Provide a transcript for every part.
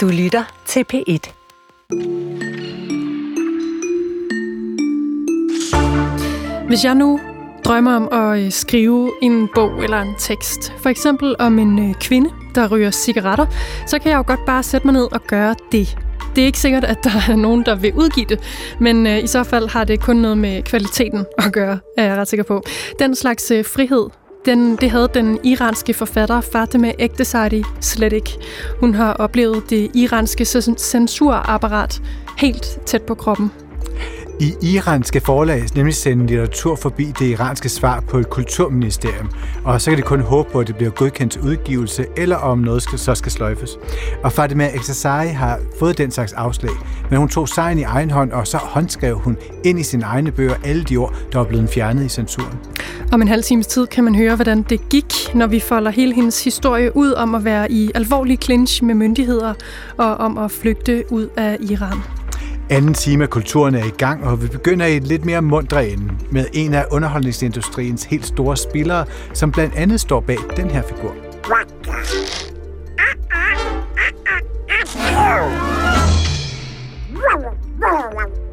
Du lytter til P1. Hvis jeg nu drømmer om at øh, skrive en bog eller en tekst, for eksempel om en øh, kvinde, der ryger cigaretter, så kan jeg jo godt bare sætte mig ned og gøre det. Det er ikke sikkert, at der er nogen, der vil udgive det, men øh, i så fald har det kun noget med kvaliteten at gøre, er jeg ret sikker på. Den slags øh, frihed, den, det havde den iranske forfatter Fatima Ektesari slet ikke. Hun har oplevet det iranske censurapparat helt tæt på kroppen. I iranske forlag nemlig sende litteratur forbi det iranske svar på et kulturministerium, og så kan de kun håbe på, at det bliver godkendt til udgivelse, eller om noget skal, så skal sløjfes. Og Fatima Eksasari har fået den slags afslag, men hun tog sejren i egen hånd, og så håndskrev hun ind i sine egne bøger alle de ord, der var blevet fjernet i censuren. Om en halv times tid kan man høre, hvordan det gik, når vi folder hele hendes historie ud om at være i alvorlig clinch med myndigheder og om at flygte ud af Iran. Anden time af kulturen er i gang, og vi begynder i et lidt mere mundre ende med en af underholdningsindustriens helt store spillere, som blandt andet står bag den her figur.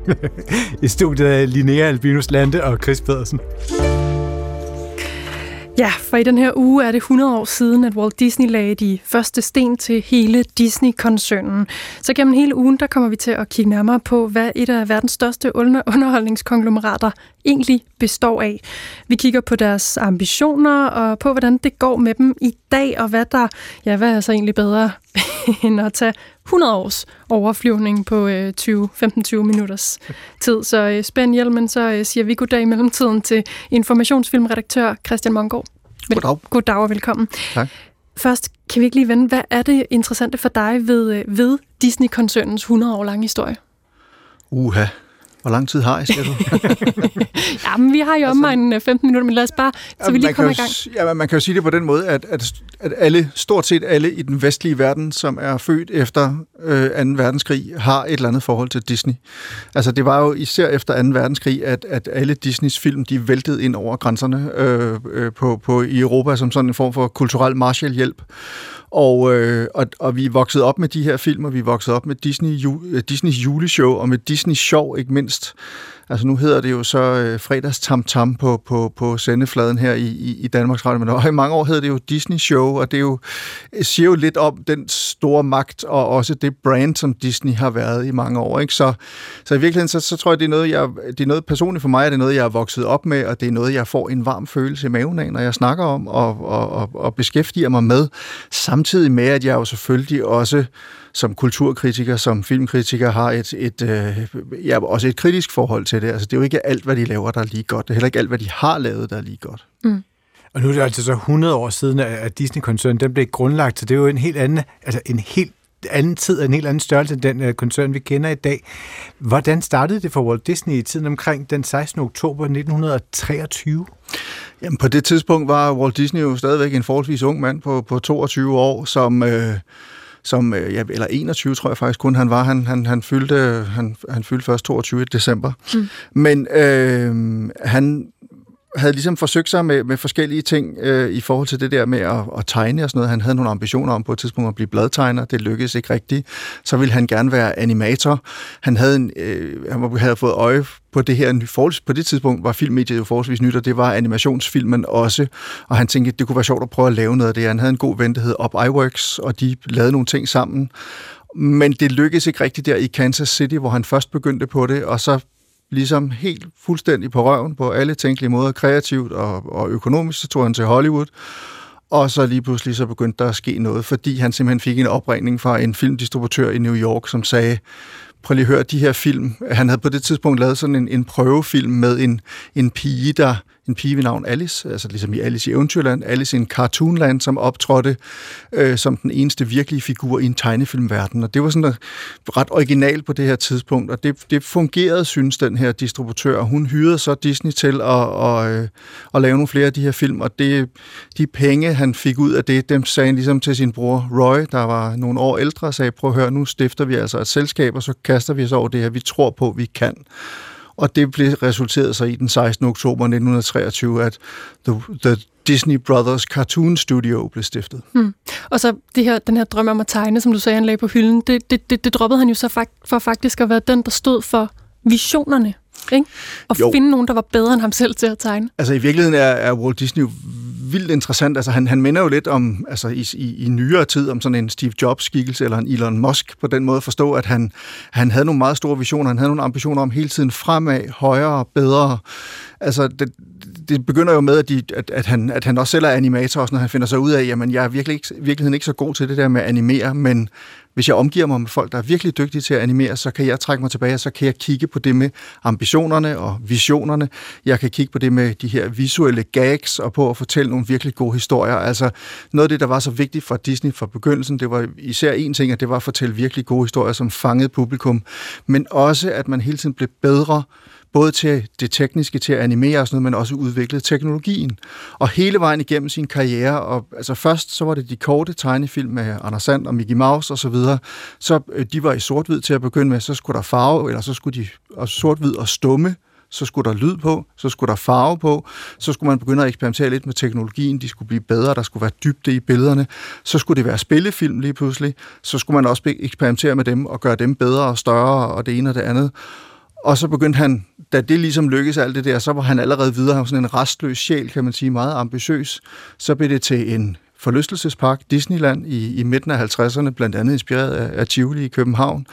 I studiet er Linnea Albinus Lande og Chris Pedersen. Ja, for i den her uge er det 100 år siden, at Walt Disney lagde de første sten til hele Disney-koncernen. Så gennem hele ugen, der kommer vi til at kigge nærmere på, hvad et af verdens største underholdningskonglomerater egentlig består af. Vi kigger på deres ambitioner og på, hvordan det går med dem i dag, og hvad der, ja, hvad er så egentlig bedre end at tage 100 års overflyvning på øh, 20-15-20 minutters tid. Så øh, spænd hjelmen, så øh, siger vi goddag i mellemtiden til informationsfilmredaktør Christian Mongård. Vel- Goddag. Goddag og velkommen. Tak. Først kan vi ikke lige vende, hvad er det interessante for dig ved, øh, ved Disney-koncernens 100 år lange historie? Uha. Hvor lang tid har I, siger du? Jamen, vi har jo altså, omegnen 15 minutter, men lad os bare, så vi lige kommer i gang. Ja, man kan jo sige det på den måde, at, at, at alle, stort set alle i den vestlige verden, som er født efter øh, 2. verdenskrig, har et eller andet forhold til Disney. Altså, det var jo især efter 2. verdenskrig, at, at alle Disneys film, de væltede ind over grænserne øh, øh, på, på, i Europa som sådan en form for kulturel Marshallhjælp. Og, øh, og, og vi er vokset op med de her film, og vi er vokset op med Disney, ju, øh, Disneys juleshow, og med Disney Show ikke mindst. Altså nu hedder det jo så øh, fredags tam tam på, på, på sendefladen her i, i, i Danmarks Radio, men i mange år hed det jo Disney Show, og det er jo, siger jo lidt om den store magt, og også det brand, som Disney har været i mange år. Ikke? Så, så i virkeligheden, så, så tror jeg, det er, noget, jeg, det er noget personligt for mig, og det er noget, jeg er vokset op med, og det er noget, jeg får en varm følelse i maven af, når jeg snakker om og, og, og, og beskæftiger mig med, samtidig med, at jeg jo selvfølgelig også som kulturkritiker, som filmkritiker, har et, et, øh, ja, også et kritisk forhold til det. Altså, det er jo ikke alt, hvad de laver, der er lige godt. Det er heller ikke alt, hvad de har lavet, der er lige godt. Mm. Og nu er det altså så 100 år siden, at Disney-koncernen den blev grundlagt, så det er jo en helt anden, altså en helt anden tid, en helt anden størrelse end den uh, koncern, vi kender i dag. Hvordan startede det for Walt Disney i tiden omkring den 16. oktober 1923? Jamen, på det tidspunkt var Walt Disney jo stadigvæk en forholdsvis ung mand på, på 22 år, som... Øh, som, ja, eller 21 tror jeg faktisk kun han var. Han, han, han, fyldte, han, han fyldte først 22. december. Mm. Men øh, han havde ligesom forsøgt sig med, med forskellige ting øh, i forhold til det der med at, at tegne og sådan noget. Han havde nogle ambitioner om på et tidspunkt at blive bladtegner. Det lykkedes ikke rigtigt. Så ville han gerne være animator. Han havde, en, øh, han havde fået øje på det her. På det tidspunkt var filmmediet jo forholdsvis nyt, og det var animationsfilmen også. Og han tænkte, at det kunne være sjovt at prøve at lave noget af det. Han havde en god ven, der hed Up iWorks, og de lavede nogle ting sammen. Men det lykkedes ikke rigtigt der i Kansas City, hvor han først begyndte på det, og så ligesom helt fuldstændig på røven på alle tænkelige måder, kreativt og, og økonomisk, så tog han til Hollywood. Og så lige pludselig så begyndte der at ske noget, fordi han simpelthen fik en opringning fra en filmdistributør i New York, som sagde, prøv lige at høre de her film. Han havde på det tidspunkt lavet sådan en, en prøvefilm med en, en pige, der en pige ved navn Alice, altså ligesom i Alice i Eventyrland, Alice i en Cartoonland, som optrådte øh, som den eneste virkelige figur i en tegnefilmverden. Og det var sådan noget ret originalt på det her tidspunkt, og det, det fungerede, synes den her distributør. Hun hyrede så Disney til at, at, at, øh, at lave nogle flere af de her film, og det, de penge, han fik ud af det, dem sagde han ligesom til sin bror Roy, der var nogle år ældre, og sagde, prøv at høre, nu stifter vi altså et selskab, og så kaster vi os over det her, vi tror på, vi kan og det blev resulteret så i den 16. oktober 1923, at The, the Disney Brothers Cartoon Studio blev stiftet. Hmm. Og så det her, den her drøm om at tegne, som du sagde, han lagde på hylden, det, det, det, det droppede han jo så for faktisk at være den, der stod for visionerne. Ikke? Og jo. finde nogen, der var bedre end ham selv til at tegne. Altså i virkeligheden er, er Walt Disney vildt interessant. Altså, han, han minder jo lidt om, altså i, i, i nyere tid, om sådan en Steve Jobs-skikkelse eller en Elon Musk, på den måde at forstå, at han, han havde nogle meget store visioner, han havde nogle ambitioner om hele tiden fremad, højere, bedre. Altså, det, det begynder jo med, at, de, at, at, han, at han også selv er animator, også når han finder sig ud af, jamen jeg er virkelig ikke, virkeligheden ikke så god til det der med at animere, men hvis jeg omgiver mig med folk, der er virkelig dygtige til at animere, så kan jeg trække mig tilbage, og så kan jeg kigge på det med ambitionerne og visionerne. Jeg kan kigge på det med de her visuelle gags og på at fortælle nogle virkelig gode historier. Altså noget af det, der var så vigtigt for Disney fra begyndelsen, det var især en ting, at det var at fortælle virkelig gode historier, som fangede publikum, men også at man hele tiden blev bedre både til det tekniske, til at animere og sådan noget, men også udviklet teknologien. Og hele vejen igennem sin karriere, og altså først så var det de korte tegnefilm med Anders Sand og Mickey Mouse og så videre, så øh, de var i sort-hvid til at begynde med, så skulle der farve, eller så skulle de og sort-hvid og stumme, så skulle der lyd på, så skulle der farve på, så skulle man begynde at eksperimentere lidt med teknologien, de skulle blive bedre, der skulle være dybde i billederne, så skulle det være spillefilm lige pludselig, så skulle man også eksperimentere med dem og gøre dem bedre og større og det ene og det andet. Og så begyndte han, da det ligesom lykkedes alt det der, så var han allerede videre, han var sådan en restløs sjæl, kan man sige, meget ambitiøs. Så blev det til en forlystelsespark, Disneyland, i, i midten af 50'erne, blandt andet inspireret af, af Tivoli i København.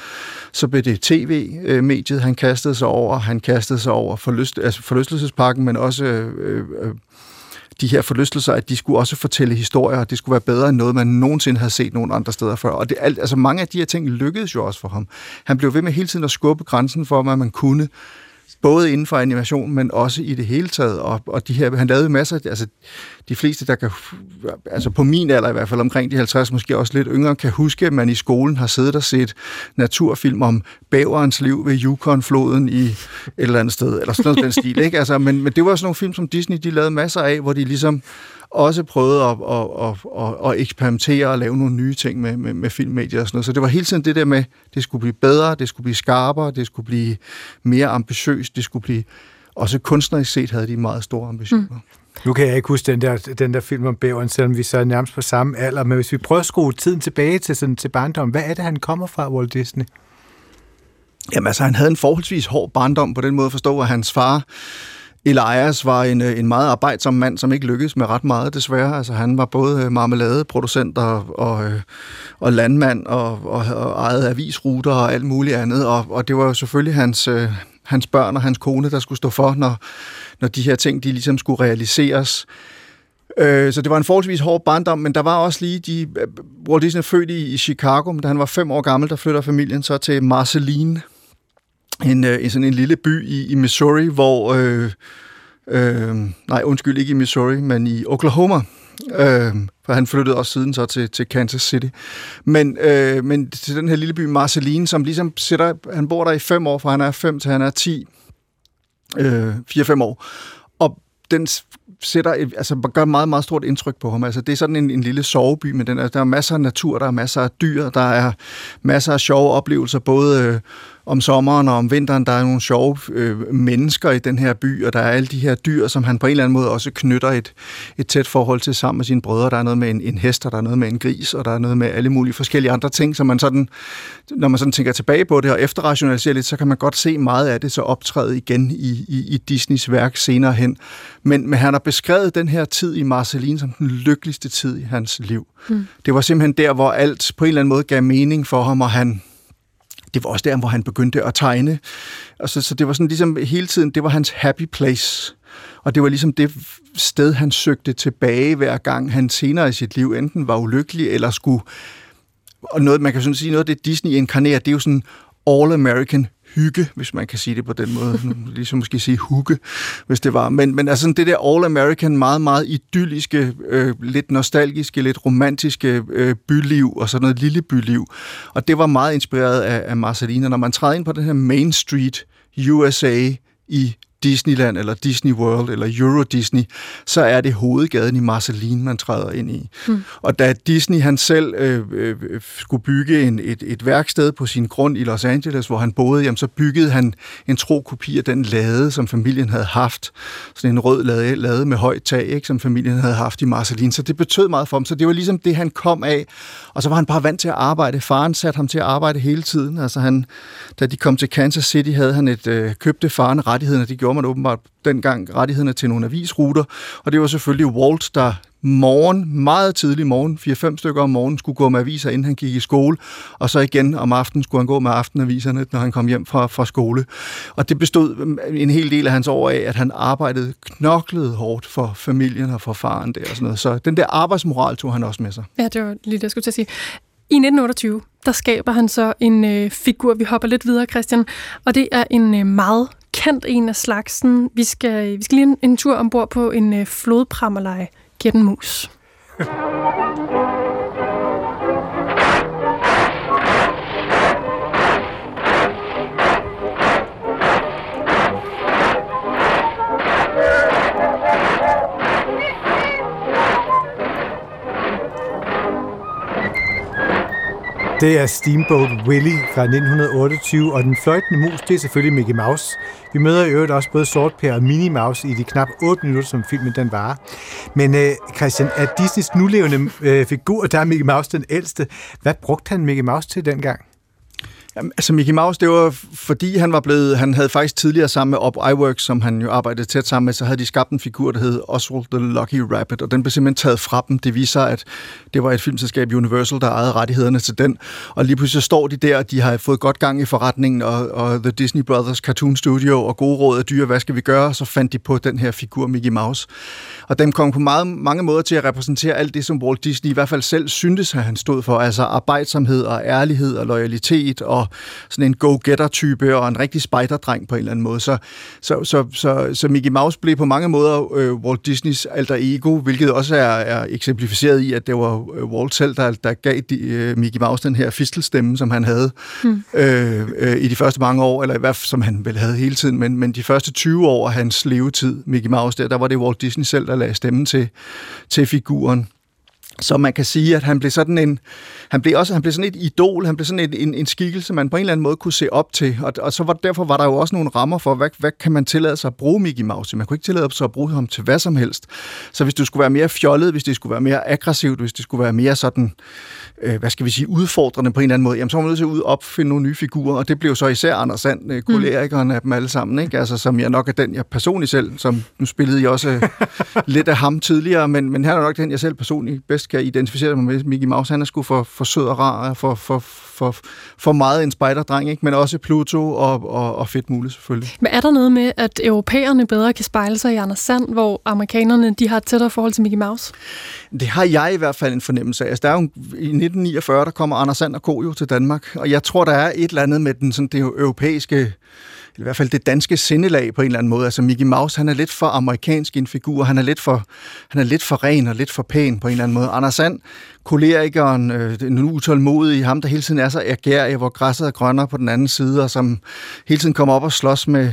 Så blev det tv-mediet, han kastede sig over. Han kastede sig over forlyst, altså forlystelsesparken, men også øh, øh, de her forlystelser, at de skulle også fortælle historier, og det skulle være bedre end noget, man nogensinde havde set nogen andre steder før. Og det, altså mange af de her ting lykkedes jo også for ham. Han blev ved med hele tiden at skubbe grænsen for, hvad man kunne både inden for animation, men også i det hele taget. Og, og de her, han lavede masser, altså de fleste, der kan, altså på min alder i hvert fald, omkring de 50, måske også lidt yngre, kan huske, at man i skolen har siddet og set naturfilm om bæverens liv ved Yukon-floden i et eller andet sted, eller sådan noget den stil, ikke? Altså, men, men det var sådan nogle film, som Disney, de lavede masser af, hvor de ligesom også prøvet at, at, at, at, at eksperimentere og lave nogle nye ting med, med, med filmmedier og sådan noget. Så det var hele tiden det der med, det skulle blive bedre, det skulle blive skarpere, det skulle blive mere ambitiøst, det skulle blive... Også kunstnerisk set havde de meget store ambitioner. Mm. Nu kan jeg ikke huske den der, den der film om bæveren, selvom vi så er nærmest på samme alder, men hvis vi prøver at skrue tiden tilbage til, sådan, til barndom, hvad er det, han kommer fra, Walt Disney? Jamen altså, han havde en forholdsvis hård barndom på den måde at forstå, at hans far Elias var en, øh, en meget arbejdsom mand, som ikke lykkedes med ret meget, desværre. Altså, han var både øh, marmeladeproducent og, og, øh, og landmand og, og, og ejede avisruter og alt muligt andet. Og, og det var jo selvfølgelig hans, hans børn og hans kone, der skulle stå for, når, når de her ting de ligesom skulle realiseres. Så det var en forholdsvis hård barndom, men der var også lige de... Walt Disney er født i, i Chicago, men da han var fem år gammel, der flytter familien så til Marceline, en, øh, en sådan en lille by i, i Missouri, hvor... Øh, øh, nej, undskyld, ikke i Missouri, men i Oklahoma. Øh, for han flyttede også siden så til, til Kansas City. Men, øh, men til den her lille by Marceline, som ligesom sætter... Han bor der i fem år, fra han er fem til han er 10. Øh, 4-5 år. Og den sætter, et, altså gør meget, meget stort indtryk på ham. Altså, det er sådan en, en lille soveby, men den er, der er masser af natur, der er masser af dyr, der er masser af sjove oplevelser, både øh, om sommeren og om vinteren. Der er nogle sjove øh, mennesker i den her by, og der er alle de her dyr, som han på en eller anden måde også knytter et, et tæt forhold til sammen med sine brødre. Der er noget med en, en hest, og der er noget med en gris, og der er noget med alle mulige forskellige andre ting, som man sådan, når man sådan tænker tilbage på det og efterrationaliserer lidt, så kan man godt se meget af det så optræde igen i, i, i Disneys værk senere hen. Men, men han har beskrevet den her tid i Marceline som den lykkeligste tid i hans liv. Mm. Det var simpelthen der, hvor alt på en eller anden måde gav mening for ham, og han det var også der, hvor han begyndte at tegne. Og så, så det var sådan ligesom hele tiden, det var hans happy place. Og det var ligesom det sted, han søgte tilbage hver gang han senere i sit liv enten var ulykkelig eller skulle... Og noget, man kan sådan sige, noget af det Disney inkarnerer, det er jo sådan all-American hygge, hvis man kan sige det på den måde. ligesom måske sige hugge, hvis det var. Men, men altså det der all-American, meget, meget idylliske, øh, lidt nostalgiske, lidt romantiske øh, byliv, og sådan noget lille byliv. Og det var meget inspireret af, af Marcelina. Når man træder ind på den her Main Street USA i Disneyland, eller Disney World, eller Euro Disney, så er det hovedgaden i Marceline, man træder ind i. Mm. Og da Disney han selv øh, øh, skulle bygge en, et, et værksted på sin grund i Los Angeles, hvor han boede, jamen, så byggede han en tro kopi af den lade, som familien havde haft. Sådan en rød lade, lade med højt tag, ikke, som familien havde haft i Marceline. Så det betød meget for ham. Så det var ligesom det, han kom af. Og så var han bare vant til at arbejde. Faren satte ham til at arbejde hele tiden. Altså han, da de kom til Kansas City, havde han et øh, købte faren rettighederne. Det gjorde man åbenbart dengang rettighederne til nogle avisruter. Og det var selvfølgelig Walt, der morgen, meget tidlig morgen, 4-5 stykker om morgenen, skulle gå med aviser, inden han gik i skole, og så igen om aftenen skulle han gå med aftenaviserne, når han kom hjem fra, fra skole. Og det bestod mm, en hel del af hans år af, at han arbejdede knoklede hårdt for familien og for faren der og sådan noget. Så den der arbejdsmoral tog han også med sig. Ja, det var lige det, jeg skulle til at sige. I 1928, der skaber han så en øh, figur, vi hopper lidt videre, Christian, og det er en øh, meget kendt en af slagsen. Vi skal, vi skal lige en, en tur ombord på en øh, flodprammerleje. Giv den mus. Det er Steamboat Willie fra 1928, og den fløjtende mus, det er selvfølgelig Mickey Mouse. Vi møder i øvrigt også både Sort og Minnie Mouse i de knap 8 minutter, som filmen den varer. Men øh, Christian, er Disneys nulevende øh, figur, der er Mickey Mouse den ældste, hvad brugte han Mickey Mouse til dengang? Jamen, altså Mickey Mouse, det var fordi han var blevet, han havde faktisk tidligere sammen med Op Iwerks, som han jo arbejdede tæt sammen med, så havde de skabt en figur, der hed Oswald the Lucky Rabbit, og den blev simpelthen taget fra dem. Det viser, at det var et filmselskab Universal, der ejede rettighederne til den, og lige pludselig står de der, de har fået godt gang i forretningen, og, og The Disney Brothers Cartoon Studio og gode råd af dyr, hvad skal vi gøre? Så fandt de på den her figur Mickey Mouse. Og den kom på meget, mange måder til at repræsentere alt det, som Walt Disney i hvert fald selv syntes, at han stod for, altså arbejdsomhed og ærlighed og loyalitet og sådan en go-getter-type og en rigtig spejderdreng på en eller anden måde. Så, så, så, så, så Mickey Mouse blev på mange måder øh, Walt Disneys alter ego, hvilket også er, er eksemplificeret i, at det var øh, Walt selv, der, der gav de, øh, Mickey Mouse den her fistelstemme, som han havde hmm. øh, øh, i de første mange år, eller i hvert fald som han vel havde hele tiden, men, men de første 20 år af hans levetid, Mickey Mouse, der, der var det Walt Disney selv, der lagde stemmen til, til figuren. Så man kan sige, at han blev sådan en, han blev også han blev sådan et idol, han blev sådan en, en, en skikkelse, man på en eller anden måde kunne se op til. Og, og så var, derfor var der jo også nogle rammer for, hvad, hvad kan man tillade sig at bruge Mickey Mouse Man kunne ikke tillade sig at bruge ham til hvad som helst. Så hvis du skulle være mere fjollet, hvis det skulle være mere aggressivt, hvis det skulle være mere sådan, øh, hvad skal vi sige, udfordrende på en eller anden måde, jamen så var man nødt til at ud opfinde nogle nye figurer, og det blev så især Anders Sand, øh, kolerikeren af dem alle sammen, ikke? Altså, som jeg nok er den, jeg personligt selv, som nu spillede jeg også øh, lidt af ham tidligere, men, men han er nok den, jeg selv personligt bedst kan identificere mig med. Mickey Mouse, han er sgu for, for sød og rar, for, for, for, for meget en spejderdreng, ikke? men også Pluto og, og, og fedt muligt selvfølgelig. Men er der noget med, at europæerne bedre kan spejle sig i Anders Sand, hvor amerikanerne de har et tættere forhold til Mickey Mouse? Det har jeg i hvert fald en fornemmelse af. Altså, der er jo, I 1949, der kommer Anders Sand og Kojo til Danmark, og jeg tror, der er et eller andet med den, sådan, det europæiske i hvert fald det danske sindelag på en eller anden måde. Altså Mickey Mouse, han er lidt for amerikansk en figur, han er lidt for, han er lidt for ren og lidt for pæn på en eller anden måde. Anders Sand, kolerikeren, øh, den utålmodige, ham der hele tiden er så agerig, hvor græsset er grønnere på den anden side, og som hele tiden kommer op og slås med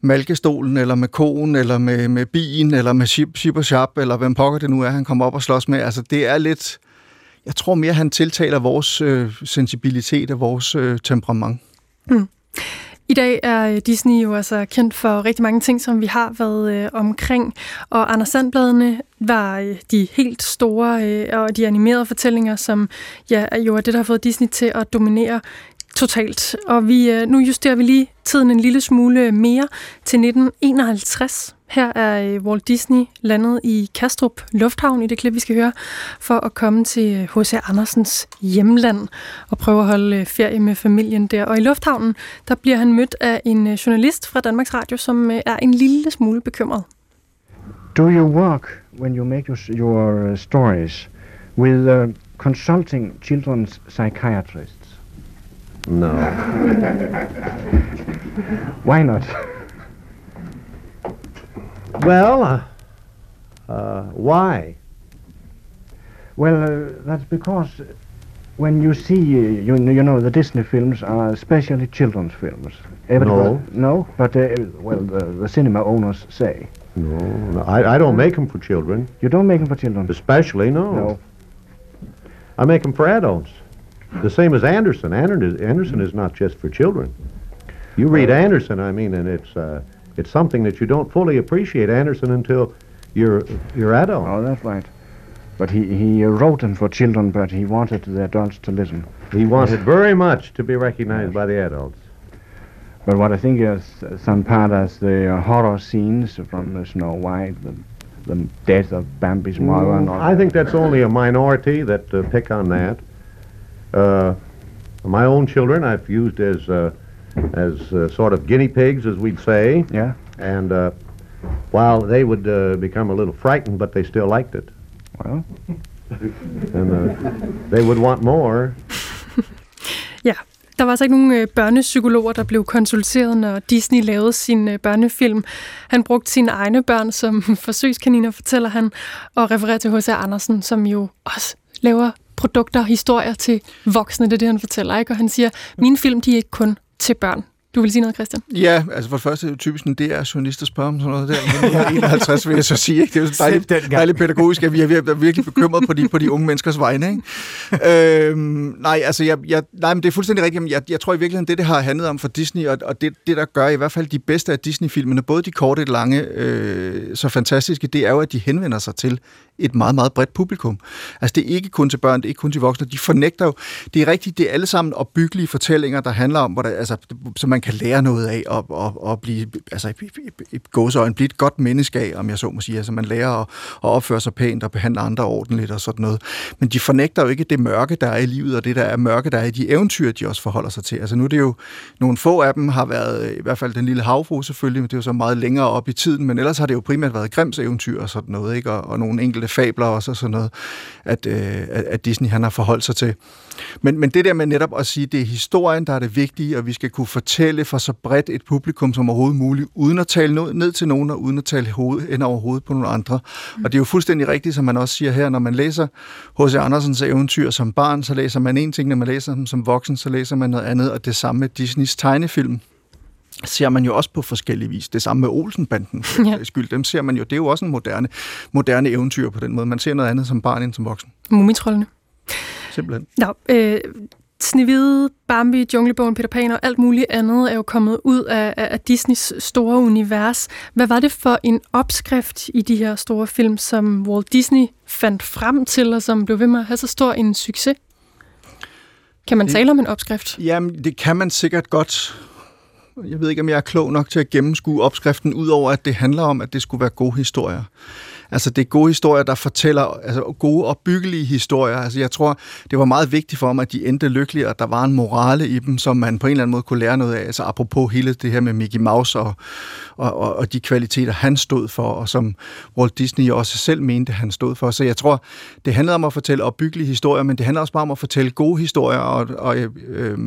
malkestolen, eller med konen, eller med, med bien, eller med Chip, Chip og sharp, eller hvem pokker det nu er, han kommer op og slås med. Altså det er lidt, jeg tror mere, han tiltaler vores øh, sensibilitet og vores øh, temperament. Mm. I dag er øh, Disney jo altså kendt for rigtig mange ting, som vi har været øh, omkring, og Anders Sandbladene var øh, de helt store øh, og de animerede fortællinger, som ja, jo er det, der har fået Disney til at dominere totalt. Og vi, øh, nu justerer vi lige tiden en lille smule mere til 1951, her er øh, Walt Disney landet i Kastrup Lufthavn i det klip, vi skal høre, for at komme til øh, H.C. Andersens hjemland og prøve at holde ferie med familien der. Og i lufthavnen, der bliver han mødt af en journalist fra Danmarks Radio, som er en lille smule bekymret. Do you work when you make your, your uh, stories with uh, consulting children's psychiatrists? No. Why not? Well, uh, uh, why? Well, uh, that's because when you see, uh, you, you know, the Disney films are especially children's films. No. No, but, uh, well, the, the cinema owners say. No, no I, I don't make them for children. You don't make them for children? Especially, no. No. I make them for adults. The same as Anderson. Anderson, Anderson is not just for children. You read Anderson, I mean, and it's uh, it's something that you don't fully appreciate Anderson until you're you're adult. Oh, that's right. But he, he wrote them for children, but he wanted the adults to listen. He wanted very much to be recognized by the adults. But what I think is uh, some part as the uh, horror scenes from the Snow White, the, the death of Bambi's mother, and all I think that's only a minority that uh, pick on that. Uh, my own children, I've used as uh, as uh, sort of guinea pigs, as we'd say. Yeah. And uh, while they would uh, become a little frightened, but they still liked it, Well, and uh, they would want more. Ja, der var altså ikke nogen øh, børnepsykologer, der blev konsulteret, når Disney lavede sin øh, børnefilm. Han brugte sine egne børn som forsøgskaniner, fortæller han, og refererer til H.C. Andersen, som jo også laver produkter, historier til voksne, det er det, han fortæller. Ikke? Og han siger, mine film, de er ikke kun til børn. Du vil sige noget, Christian? Ja, altså for det første er typisk en DR-journalist, der spørger om sådan noget der. Men jeg er 51, vil jeg så sige. Ikke? Det er jo dejligt, dejligt pædagogisk, at vi er vir- virkelig bekymret på de, på de unge menneskers vegne. Ikke? øhm, nej, altså, jeg, jeg, nej, men det er fuldstændig rigtigt. Jamen, Jeg, jeg tror i virkeligheden, det, det har handlet om for Disney, og, og det, det, der gør i hvert fald de bedste af Disney-filmene, både de korte og de lange, øh, så fantastiske, det er jo, at de henvender sig til et meget, meget bredt publikum. Altså, det er ikke kun til børn, det er ikke kun til voksne. De fornægter jo, det er rigtigt, det er alle sammen opbyggelige fortællinger, der handler om, hvordan, altså, så man kan lære noget af og, og, og blive, altså, i, i, i blive et godt menneske af, om jeg så må sige. Altså, man lærer at, at opføre sig pænt og behandle andre ordentligt og sådan noget. Men de fornægter jo ikke det mørke, der er i livet, og det der er mørke, der er i de eventyr, de også forholder sig til. Altså, nu er det jo, nogle få af dem har været, i hvert fald den lille havfru selvfølgelig, men det er jo så meget længere op i tiden, men ellers har det jo primært været Grimms eventyr og sådan noget, ikke? Og, og nogle enkelte fabler også og sådan noget, at, øh, at, at Disney han har forholdt sig til. Men, men det der med netop at sige, det er historien, der er det vigtige, og vi skal kunne fortælle for så bredt et publikum som overhovedet muligt, uden at tale ned til nogen, og uden at tale hoved, ind over hovedet på nogle andre. Mm. Og det er jo fuldstændig rigtigt, som man også siger her, når man læser H.C. Andersens eventyr som barn, så læser man en ting, når man læser dem som voksen, så læser man noget andet, og det samme med Disneys tegnefilm ser man jo også på forskellige vis. Det samme med Olsenbanden, ja. skyld. Dem ser man jo. Det er jo også en moderne, moderne eventyr på den måde. Man ser noget andet som barn end som voksen. Mumitrollene. Simpelthen. Nå, øh, Snevide, Bambi, Junglebogen, Peter Pan og alt muligt andet er jo kommet ud af, af af Disneys store univers. Hvad var det for en opskrift i de her store film, som Walt Disney fandt frem til, og som blev ved med at have så stor en succes? Kan man Det- tale om en opskrift? Jamen, det kan man sikkert godt. Jeg ved ikke, om jeg er klog nok til at gennemskue opskriften, udover at det handler om, at det skulle være gode historier. Altså, det er gode historier, der fortæller, altså gode og byggelige historier. Altså, jeg tror, det var meget vigtigt for mig, at de endte lykkelige, og der var en morale i dem, som man på en eller anden måde kunne lære noget af. Altså, apropos hele det her med Mickey Mouse og, og, og, og de kvaliteter, han stod for, og som Walt Disney også selv mente, han stod for. Så jeg tror, det handlede om at fortælle opbyggelige historier, men det handler også bare om at fortælle gode historier, og, og øh, øh,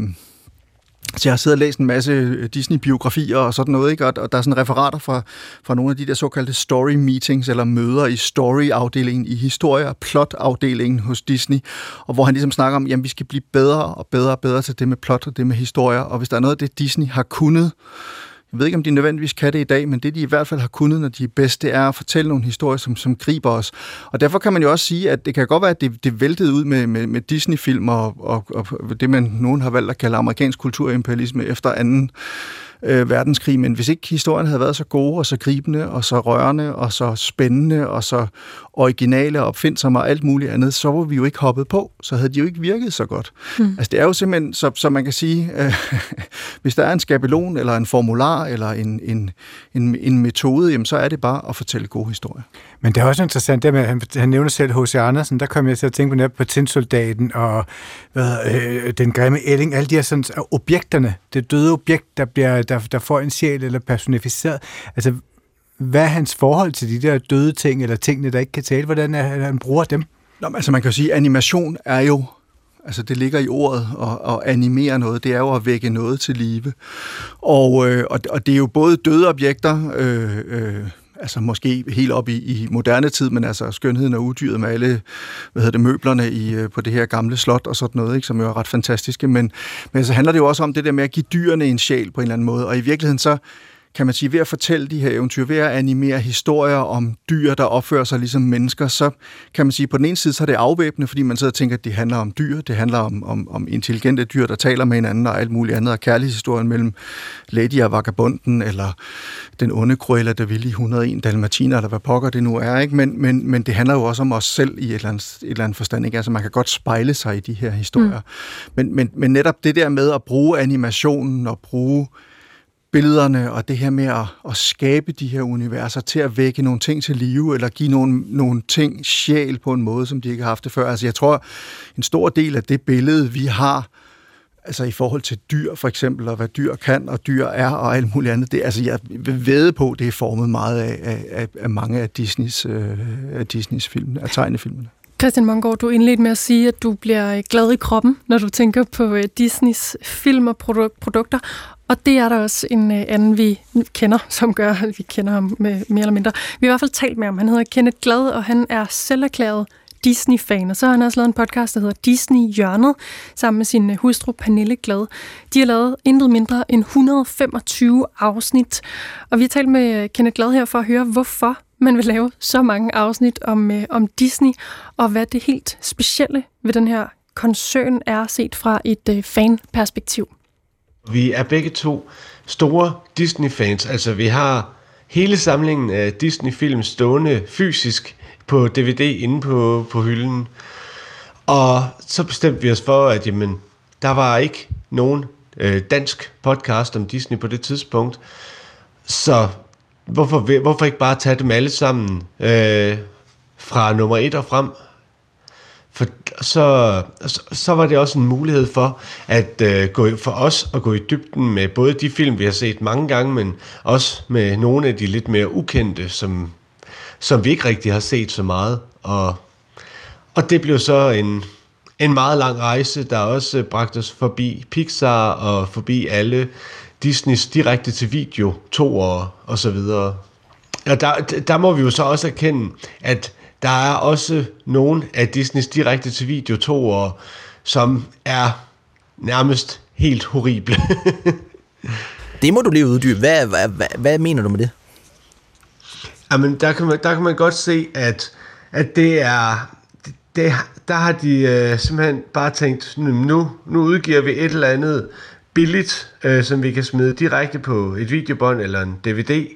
så jeg har siddet og læst en masse øh, Disney-biografier og sådan noget, ikke? Og, og der er sådan referater fra, fra nogle af de der såkaldte story meetings, eller møder i story-afdelingen, i historie- og plot-afdelingen hos Disney, og hvor han ligesom snakker om, jamen vi skal blive bedre og bedre og bedre til det med plot og det med historier, og hvis der er noget af det, Disney har kunnet, jeg ved ikke, om de nødvendigvis kan det i dag, men det, de i hvert fald har kunnet, når de er bedst, det er at fortælle nogle historier, som, som griber os. Og derfor kan man jo også sige, at det kan godt være, at det, det væltede ud med, med, med Disney-film og, og, og det, man nogen har valgt at kalde amerikansk kulturimperialisme efter anden øh, verdenskrig, men hvis ikke historien havde været så gode og så gribende og så rørende og så spændende og så originale og opfindsomme og alt muligt andet, så var vi jo ikke hoppet på, så havde de jo ikke virket så godt. Mm. Altså det er jo simpelthen, så, så man kan sige, øh, hvis der er en skabelon eller en formular eller en, en, en, en metode, jamen så er det bare at fortælle gode historier. Men det er også interessant, det med, at han, han nævner selv H.C. Andersen, der kom jeg til at tænke på netop på Tinsoldaten og hvad, øh, den grimme ælling, alle de her sådan, objekterne, det døde objekt, der, bliver, der, der får en sjæl eller personificeret. Altså, hvad er hans forhold til de der døde ting, eller tingene, der ikke kan tale? Hvordan er, han bruger dem? Nå, men altså man kan jo sige, at animation er jo, altså det ligger i ordet, og, og animere noget, det er jo at vække noget til live. Og, øh, og, og det er jo både døde objekter, øh, øh, altså måske helt op i, i moderne tid, men altså skønheden og udyret med alle hvad hedder det, møblerne i, øh, på det her gamle slot og sådan noget, ikke, som jo er ret fantastiske. Men, men så handler det jo også om det der med at give dyrene en sjæl på en eller anden måde, og i virkeligheden så kan man sige, ved at fortælle de her eventyr, ved at animere historier om dyr, der opfører sig ligesom mennesker, så kan man sige, på den ene side, så er det afvæbnende, fordi man sidder og tænker, at det handler om dyr, det handler om, om, om intelligente dyr, der taler med hinanden og alt muligt andet, og kærlighedshistorien mellem Lady og Vagabunden, eller den onde Cruella der ville i 101 Dalmatiner, eller hvad pokker det nu er, ikke? Men, men, men det handler jo også om os selv i et eller andet, et eller andet forstand, ikke? Altså man kan godt spejle sig i de her historier. Mm. Men, men, men netop det der med at bruge animationen og bruge billederne og det her med at, at skabe de her universer til at vække nogle ting til live, eller give nogle, nogle ting sjæl på en måde, som de ikke har haft det før. Altså jeg tror, en stor del af det billede, vi har, altså i forhold til dyr for eksempel, og hvad dyr kan og dyr er og alt muligt andet, det, altså jeg vil på, det er formet meget af, af, af mange af Disneys, øh, af Disneys film, af tegnefilmene. Christian Mongård, du indledte med at sige, at du bliver glad i kroppen, når du tænker på øh, Disneys film og produkter, og det er der også en øh, anden, vi kender, som gør, at vi kender ham med mere eller mindre. Vi har i hvert fald talt med ham. Han hedder Kenneth Glad, og han er selverklæret Disney-fan, og så har han også lavet en podcast, der hedder Disney Hjørnet, sammen med sin øh, hustru Pernille Glad. De har lavet intet mindre end 125 afsnit, og vi har talt med øh, Kenneth Glad her for at høre, hvorfor man vil lave så mange afsnit om, om Disney, og hvad det helt specielle ved den her koncern er set fra et fanperspektiv. Vi er begge to store Disney-fans. Altså, vi har hele samlingen af Disney-film stående fysisk på DVD inde på, på hylden. Og så bestemte vi os for, at jamen, der var ikke nogen øh, dansk podcast om Disney på det tidspunkt. Så hvorfor, hvorfor ikke bare tage dem alle sammen øh, fra nummer et og frem? For så, så, så var det også en mulighed for at øh, gå for os at gå i dybden med både de film, vi har set mange gange, men også med nogle af de lidt mere ukendte, som, som vi ikke rigtig har set så meget. Og, og det blev så en, en meget lang rejse, der også bragte os forbi Pixar og forbi alle Disneys direkte til video, to år og så videre. Og der, der må vi jo så også erkende, at der er også nogle af Disneys direkte til video toer, som er nærmest helt horrible. det må du lige uddybe. Hvad, hvad, hvad, hvad mener du med det? Jamen, der kan man, der kan man godt se, at, at det er... Det, der har de øh, simpelthen bare tænkt, nu, nu udgiver vi et eller andet billigt, øh, som vi kan smide direkte på et videobånd eller en DVD,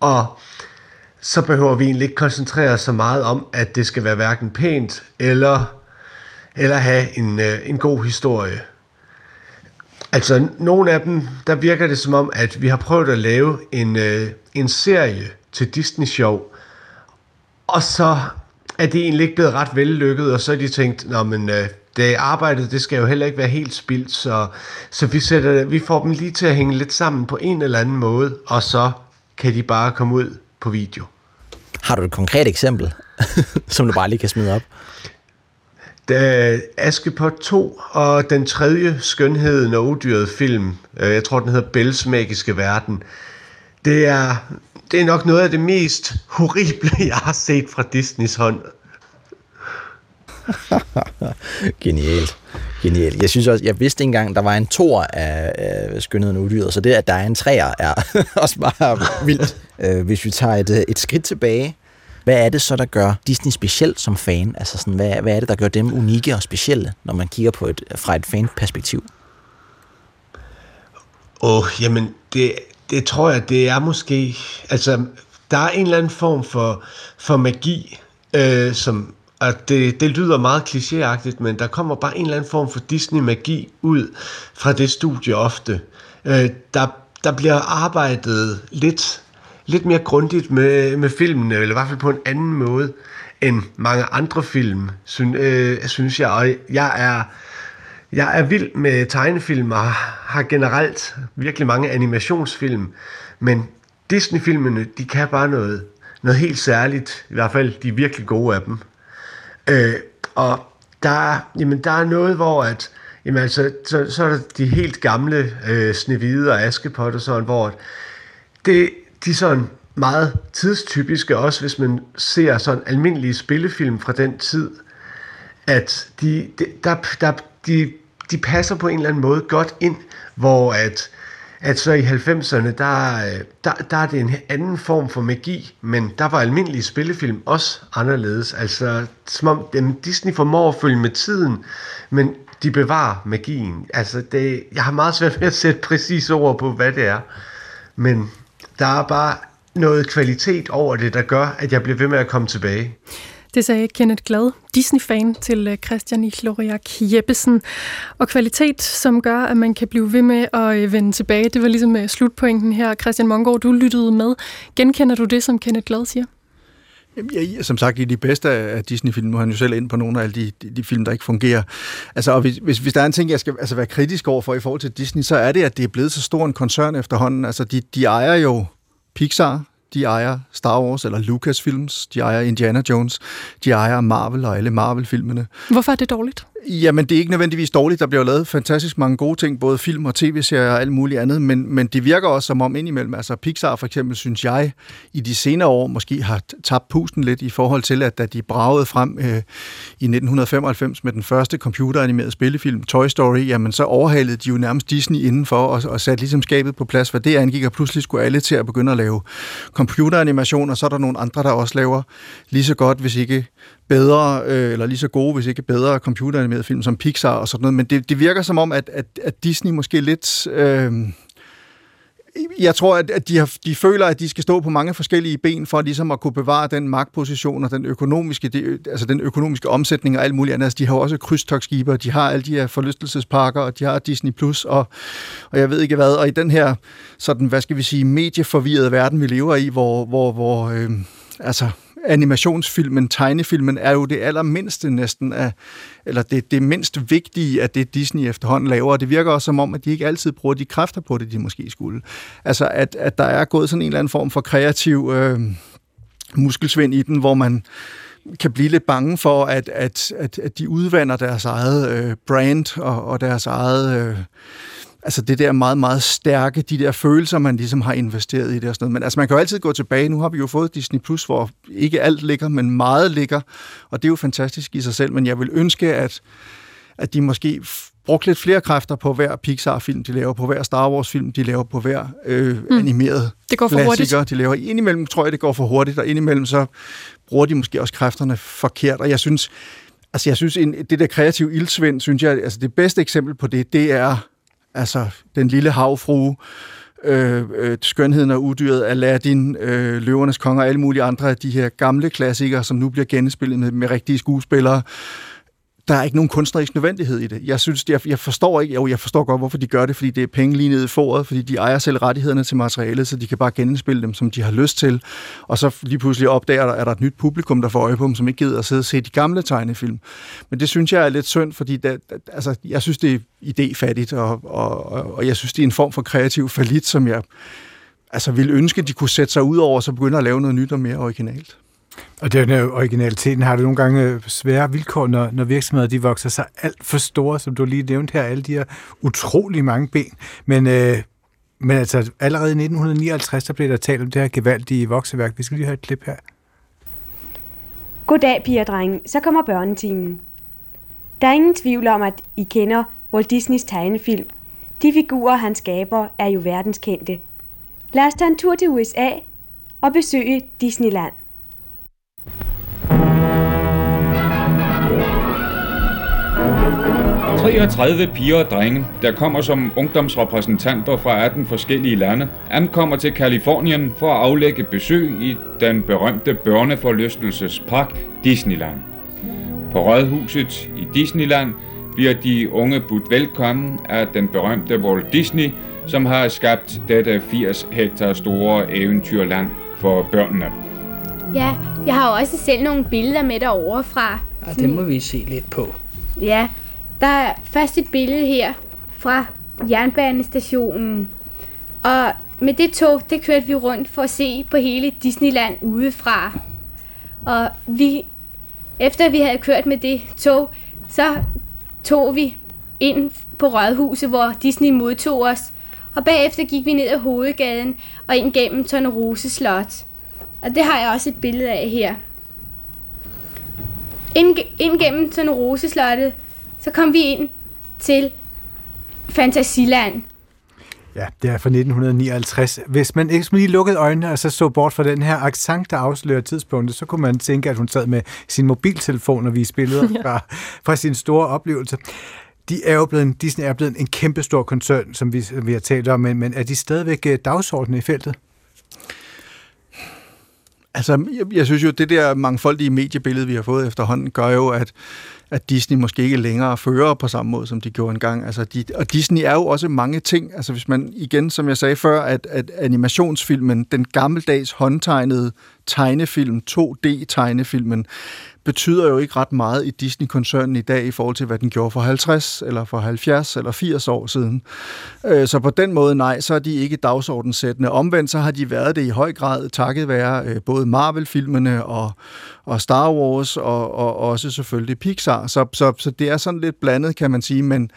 og så behøver vi egentlig ikke koncentrere os så meget om, at det skal være hverken pænt eller, eller have en, øh, en god historie. Altså, nogle af dem, der virker det som om, at vi har prøvet at lave en, øh, en serie til Disney Show, og så er det egentlig ikke blevet ret vellykket, og så har de tænkt, Nå, men øh, det arbejdet, det skal jo heller ikke være helt spildt, så, så vi, sætter, vi får dem lige til at hænge lidt sammen på en eller anden måde, og så kan de bare komme ud på video. Har du et konkret eksempel, som du bare lige kan smide op? Da Askepot 2 og den tredje skønheden og udyret film, øh, jeg tror den hedder Bells Magiske Verden, det er, det er nok noget af det mest horrible, jeg har set fra Disneys hånd. Genialt. Genialt. Jeg synes også, jeg vidste ikke engang, der var en tor af, øh, skønheden udyret, så det, at der er en træer, er også bare vildt. Øh, hvis vi tager et, et skridt tilbage, hvad er det så, der gør Disney specielt som fan? Altså sådan, hvad, hvad er det, der gør dem unikke og specielle, når man kigger på et, fra et fanperspektiv? Åh, oh, jamen, det, det tror jeg, det er måske... Altså, der er en eller anden form for, for magi, øh, som at det, det lyder meget klichéagtigt, men der kommer bare en eller anden form for Disney-magi ud fra det studie ofte. Øh, der, der bliver arbejdet lidt lidt mere grundigt med, med filmen, eller i hvert fald på en anden måde end mange andre film, synes, øh, synes jeg. Og jeg er, jeg er vild med tegnefilm og har generelt virkelig mange animationsfilm, men Disney-filmene, de kan bare noget, noget helt særligt, i hvert fald de virkelig gode af dem. Øh, og der, jamen, der er noget, hvor at, jamen, altså, så, så er der de helt gamle øh, Snevide og Askepot og sådan, hvor det, de sådan meget tidstypiske, også hvis man ser sådan almindelige spillefilm fra den tid, at de, de, der, der, de, de passer på en eller anden måde godt ind, hvor at, at så i 90'erne, der, øh, der, der er det en anden form for magi, men der var almindelige spillefilm også anderledes. Altså, som om jamen, Disney formår at følge med tiden, men de bevarer magien. Altså, det, jeg har meget svært ved at sætte præcis ord på, hvad det er. Men der er bare noget kvalitet over det, der gør, at jeg bliver ved med at komme tilbage. Det sagde Kenneth Glad, Disney-fan til øh, Christian Ihloriak Jeppesen. Og kvalitet, som gør, at man kan blive ved med at øh, vende tilbage, det var ligesom øh, slutpointen her. Christian Mongård, du lyttede med. Genkender du det, som Kenneth Glad siger? Ja, som sagt, i de bedste af Disney-film, nu har han jo selv ind på nogle af alle de, de, de film, der ikke fungerer. Altså, og hvis, hvis, hvis der er en ting, jeg skal altså, være kritisk over for i forhold til Disney, så er det, at det er blevet så stor en koncern efterhånden. Altså, de, de ejer jo Pixar, de ejer Star Wars eller Lucasfilms, de ejer Indiana Jones, de ejer Marvel og alle Marvel-filmene. Hvorfor er det dårligt? Jamen, det er ikke nødvendigvis dårligt. Der bliver lavet fantastisk mange gode ting, både film og tv-serier og alt muligt andet, men, men det virker også som om indimellem, altså Pixar for eksempel, synes jeg, i de senere år måske har tabt pusten lidt i forhold til, at da de bragede frem øh, i 1995 med den første computeranimerede spillefilm, Toy Story, jamen så overhalede de jo nærmest Disney indenfor og, og satte ligesom skabet på plads, hvad det angik, og pludselig skulle alle til at begynde at lave computeranimation, og så er der nogle andre, der også laver lige så godt, hvis ikke bedre, øh, eller lige så gode, hvis ikke bedre animerede film som Pixar og sådan noget, men det, det virker som om, at, at, at Disney måske lidt... Øh, jeg tror, at at de, har, de føler, at de skal stå på mange forskellige ben for ligesom at kunne bevare den magtposition og den økonomiske, de, altså den økonomiske omsætning og alt muligt andet. Altså, de har også krydstogsskiber, de har alle de her forlystelsesparker, og de har Disney Plus og, og jeg ved ikke hvad. Og i den her, sådan, hvad skal vi sige, medieforvirrede verden, vi lever i, hvor, hvor, hvor øh, altså, animationsfilmen, tegnefilmen, er jo det allermindste næsten af, eller det, det mindst vigtige af det, Disney efterhånden laver. Og det virker også som om, at de ikke altid bruger de kræfter på det, de måske skulle. Altså, at, at der er gået sådan en eller anden form for kreativ øh, muskelsvind i den, hvor man kan blive lidt bange for, at, at, at, at de udvander deres eget øh, brand og, og deres eget... Øh, altså det der meget, meget stærke, de der følelser, man ligesom har investeret i det og sådan noget. Men altså man kan jo altid gå tilbage. Nu har vi jo fået Disney Plus, hvor ikke alt ligger, men meget ligger, og det er jo fantastisk i sig selv. Men jeg vil ønske, at, at de måske brugte lidt flere kræfter på hver Pixar-film, de laver, på hver Star Wars-film, de laver, på hver øh, mm. animeret det går for klassiker, hurtigt. de laver. Indimellem tror jeg, det går for hurtigt, og indimellem så bruger de måske også kræfterne forkert. Og jeg synes, altså jeg synes, en, det der kreative ildsvind, synes jeg, altså det bedste eksempel på det, det er altså den lille havfrue, øh, øh, Skønheden og Udyret, Aladdin, øh, Løvernes Konge og alle mulige andre af de her gamle klassikere, som nu bliver genspillet med, med rigtige skuespillere der er ikke nogen kunstnerisk nødvendighed i det. Jeg synes, jeg, jeg forstår ikke, jo, jeg forstår godt, hvorfor de gør det, fordi det er penge lige nede i foråret, fordi de ejer selv rettighederne til materialet, så de kan bare genspille dem, som de har lyst til. Og så lige pludselig opdager der, er der et nyt publikum, der får øje på dem, som ikke gider at sidde og se de gamle tegnefilm. Men det synes jeg er lidt synd, fordi det, altså, jeg synes, det er idéfattigt, og, og, og jeg synes, det er en form for kreativ falit, som jeg altså, ville ønske, de kunne sætte sig ud over, og så begynde at lave noget nyt og mere originalt. Og den originaliteten har du nogle gange øh, svære vilkår, når, når virksomheder de vokser sig alt for store, som du lige nævnte her, alle de her utrolig mange ben. Men, øh, men altså, allerede i 1959, der blev der talt om det her gevaldige vokseværk. Vi skal lige have et klip her. Goddag, piger og drenge. Så kommer børnetimen. Der er ingen tvivl om, at I kender Walt Disneys tegnefilm. De figurer, han skaber, er jo verdenskendte. Lad os tage en tur til USA og besøge Disneyland. 33 piger og drenge, der kommer som ungdomsrepræsentanter fra 18 forskellige lande, ankommer til Kalifornien for at aflægge besøg i den berømte børneforlystelsespark Disneyland. På Rådhuset i Disneyland bliver de unge budt velkommen af den berømte Walt Disney, som har skabt dette 80 hektar store eventyrland for børnene. Ja, jeg har også selv nogle billeder med derovre fra. Ja, det må vi se lidt på. Ja, der er først et billede her fra jernbanestationen. Og med det tog, det kørte vi rundt for at se på hele Disneyland udefra. Og vi, efter vi havde kørt med det tog, så tog vi ind på Rådhuset, hvor Disney modtog os. og bagefter gik vi ned ad hovedgaden og ind gennem Tornerose Slot. Og det har jeg også et billede af her. Ind, ind gennem Tornerose Slottet, så kom vi ind til Fantasiland. Ja, det er fra 1959. Hvis man ikke lige lukkede øjnene og så så bort fra den her accent, der afslører tidspunktet, så kunne man tænke, at hun sad med sin mobiltelefon og viste billeder ja. fra, fra sin store oplevelse. De er jo blevet, Disney er blevet en kæmpestor koncern, som vi, vi har talt om, men, men er de stadigvæk øh, dagsordenen i feltet? Altså, jeg, jeg synes jo, det der mangfoldige mediebillede, vi har fået efterhånden, gør jo, at at Disney måske ikke længere fører på samme måde, som de gjorde engang. Altså de, og Disney er jo også mange ting. Altså hvis man igen, som jeg sagde før, at, at animationsfilmen, den gammeldags håndtegnede tegnefilm, 2D-tegnefilmen, betyder jo ikke ret meget i Disney-koncernen i dag i forhold til, hvad den gjorde for 50 eller for 70 eller 80 år siden. Øh, så på den måde, nej, så er de ikke dagsordensættende. Omvendt så har de været det i høj grad takket være øh, både Marvel-filmene og, og Star Wars og, og også selvfølgelig Pixar. Så, så, så det er sådan lidt blandet, kan man sige, men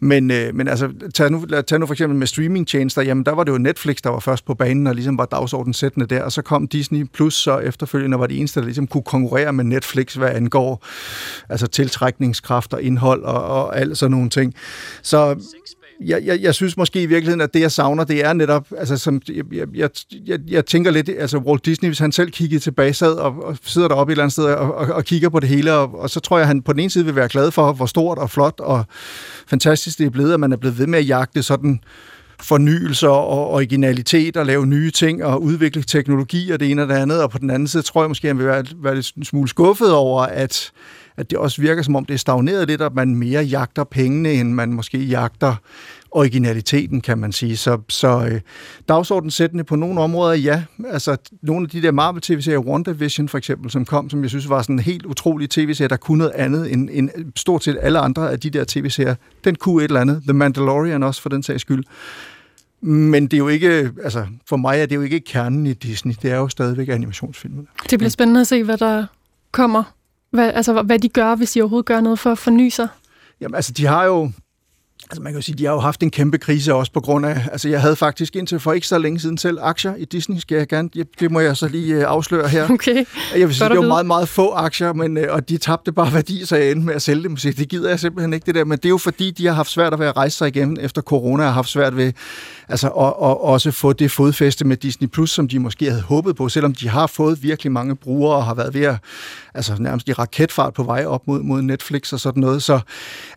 men, øh, men altså, tag nu, tag nu for eksempel med streamingtjenester, jamen der var det jo Netflix, der var først på banen og ligesom var dagsordensættende der, og så kom Disney Plus så efterfølgende var det eneste, der ligesom kunne konkurrere med Netflix, hvad angår altså tiltrækningskraft og indhold og, og alt sådan nogle ting. Så jeg, jeg, jeg synes måske i virkeligheden, at det, jeg savner, det er netop, altså som, jeg, jeg, jeg, jeg tænker lidt, altså Walt Disney, hvis han selv kiggede tilbage, sad og, og sidder deroppe et eller andet sted og, og, og kigger på det hele, og, og så tror jeg, at han på den ene side vil være glad for, hvor stort og flot og fantastisk det er blevet, at man er blevet ved med at jagte sådan fornyelser og originalitet og lave nye ting og udvikle teknologi og det ene og det andet, og på den anden side tror jeg måske, at han vil være, være lidt smule skuffet over, at, at det også virker som om, det er stagneret lidt, at man mere jagter pengene, end man måske jagter originaliteten, kan man sige. Så, så øh, dagsordensættende på nogle områder, ja. Altså, nogle af de der Marvel-tv-serier, WandaVision for eksempel, som kom, som jeg synes var sådan en helt utrolig tv-serie, der kunne noget andet end, end stort set alle andre af de der tv-serier. Den kunne et eller andet. The Mandalorian også, for den sags skyld. Men det er jo ikke, altså for mig er det jo ikke kernen i Disney. Det er jo stadigvæk animationsfilmene. Det bliver spændende at se, hvad der kommer. Hvad, altså, hvad de gør, hvis de overhovedet gør noget for at forny sig. Jamen, altså, de har jo Altså man kan jo sige, de har jo haft en kæmpe krise også på grund af, altså jeg havde faktisk indtil for ikke så længe siden selv aktier i Disney, skal jeg gerne, det må jeg så lige øh, afsløre her. Okay. Jeg vil sige, det var meget, meget få aktier, men, øh, og de tabte bare værdi, så jeg endte med at sælge dem. Så det gider jeg simpelthen ikke det der, men det er jo fordi, de har haft svært at være at rejse sig igen efter corona, har haft svært ved altså, at, at også få det fodfæste med Disney Plus, som de måske havde håbet på, selvom de har fået virkelig mange brugere og har været ved at, altså nærmest i raketfart på vej op mod, mod Netflix og sådan noget. Så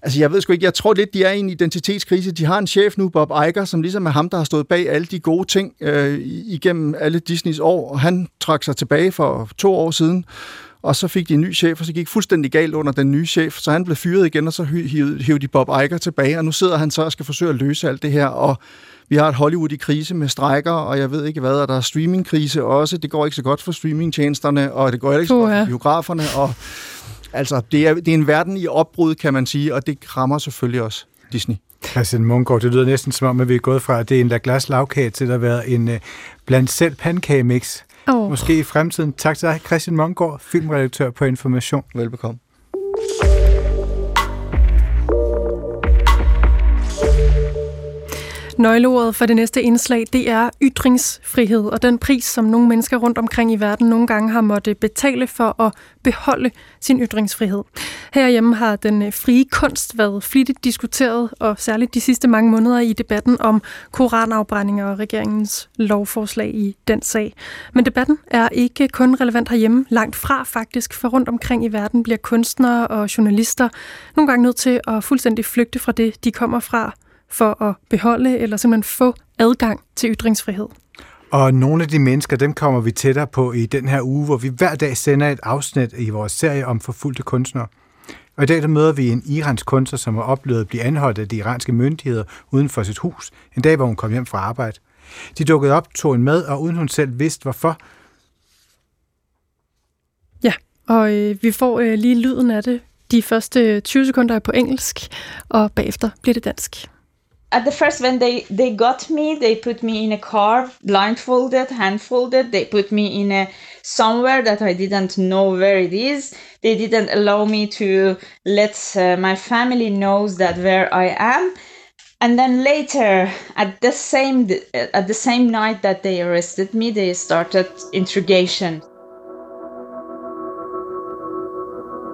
altså, jeg ved sgu ikke, jeg tror lidt, de er en identitetskrise. De har en chef nu, Bob Iger, som ligesom er ham, der har stået bag alle de gode ting øh, igennem alle Disneys år, og han trak sig tilbage for to år siden, og så fik de en ny chef, og så gik fuldstændig galt under den nye chef, så han blev fyret igen, og så hævde de Bob Iger tilbage, og nu sidder han så og skal forsøge at løse alt det her, og vi har et Hollywood i krise med strækker, og jeg ved ikke hvad, og der er streamingkrise også. Det går ikke så godt for streamingtjenesterne, og det går ikke så godt for biograferne, og altså, det er, det er en verden i opbrud, kan man sige, og det rammer selvfølgelig også Disney. Christian Munggaard, det lyder næsten som om, at vi er gået fra, at det er en der glas lavkage til at være en uh, blandt selv pandekagemix. Oh. Måske i fremtiden. Tak til dig, Christian Munggaard, filmredaktør på Information. Velbekomme. Nøgleordet for det næste indslag, det er ytringsfrihed, og den pris, som nogle mennesker rundt omkring i verden nogle gange har måttet betale for at beholde sin ytringsfrihed. Herhjemme har den øh, frie kunst været flittigt diskuteret, og særligt de sidste mange måneder i debatten om koranafbrændinger og regeringens lovforslag i den sag. Men debatten er ikke kun relevant herhjemme, langt fra faktisk, for rundt omkring i verden bliver kunstnere og journalister nogle gange nødt til at fuldstændig flygte fra det, de kommer fra, for at beholde eller simpelthen få adgang til ytringsfrihed. Og nogle af de mennesker, dem kommer vi tættere på i den her uge, hvor vi hver dag sender et afsnit i vores serie om forfulgte kunstnere. Og i dag der møder vi en iransk kunstner, som har oplevet at blive anholdt af de iranske myndigheder uden for sit hus, en dag, hvor hun kom hjem fra arbejde. De dukkede op, tog en med, og uden hun selv vidste hvorfor. Ja, og øh, vi får øh, lige lyden af det. De første 20 sekunder er på engelsk, og bagefter bliver det dansk. At the first when they they got me they put me in a car blindfolded handfolded they put me in a somewhere that i didn't know where it is they didn't allow me to let uh, my family knows that where i am And then later, at the same at the same night that they arrested me, they started interrogation.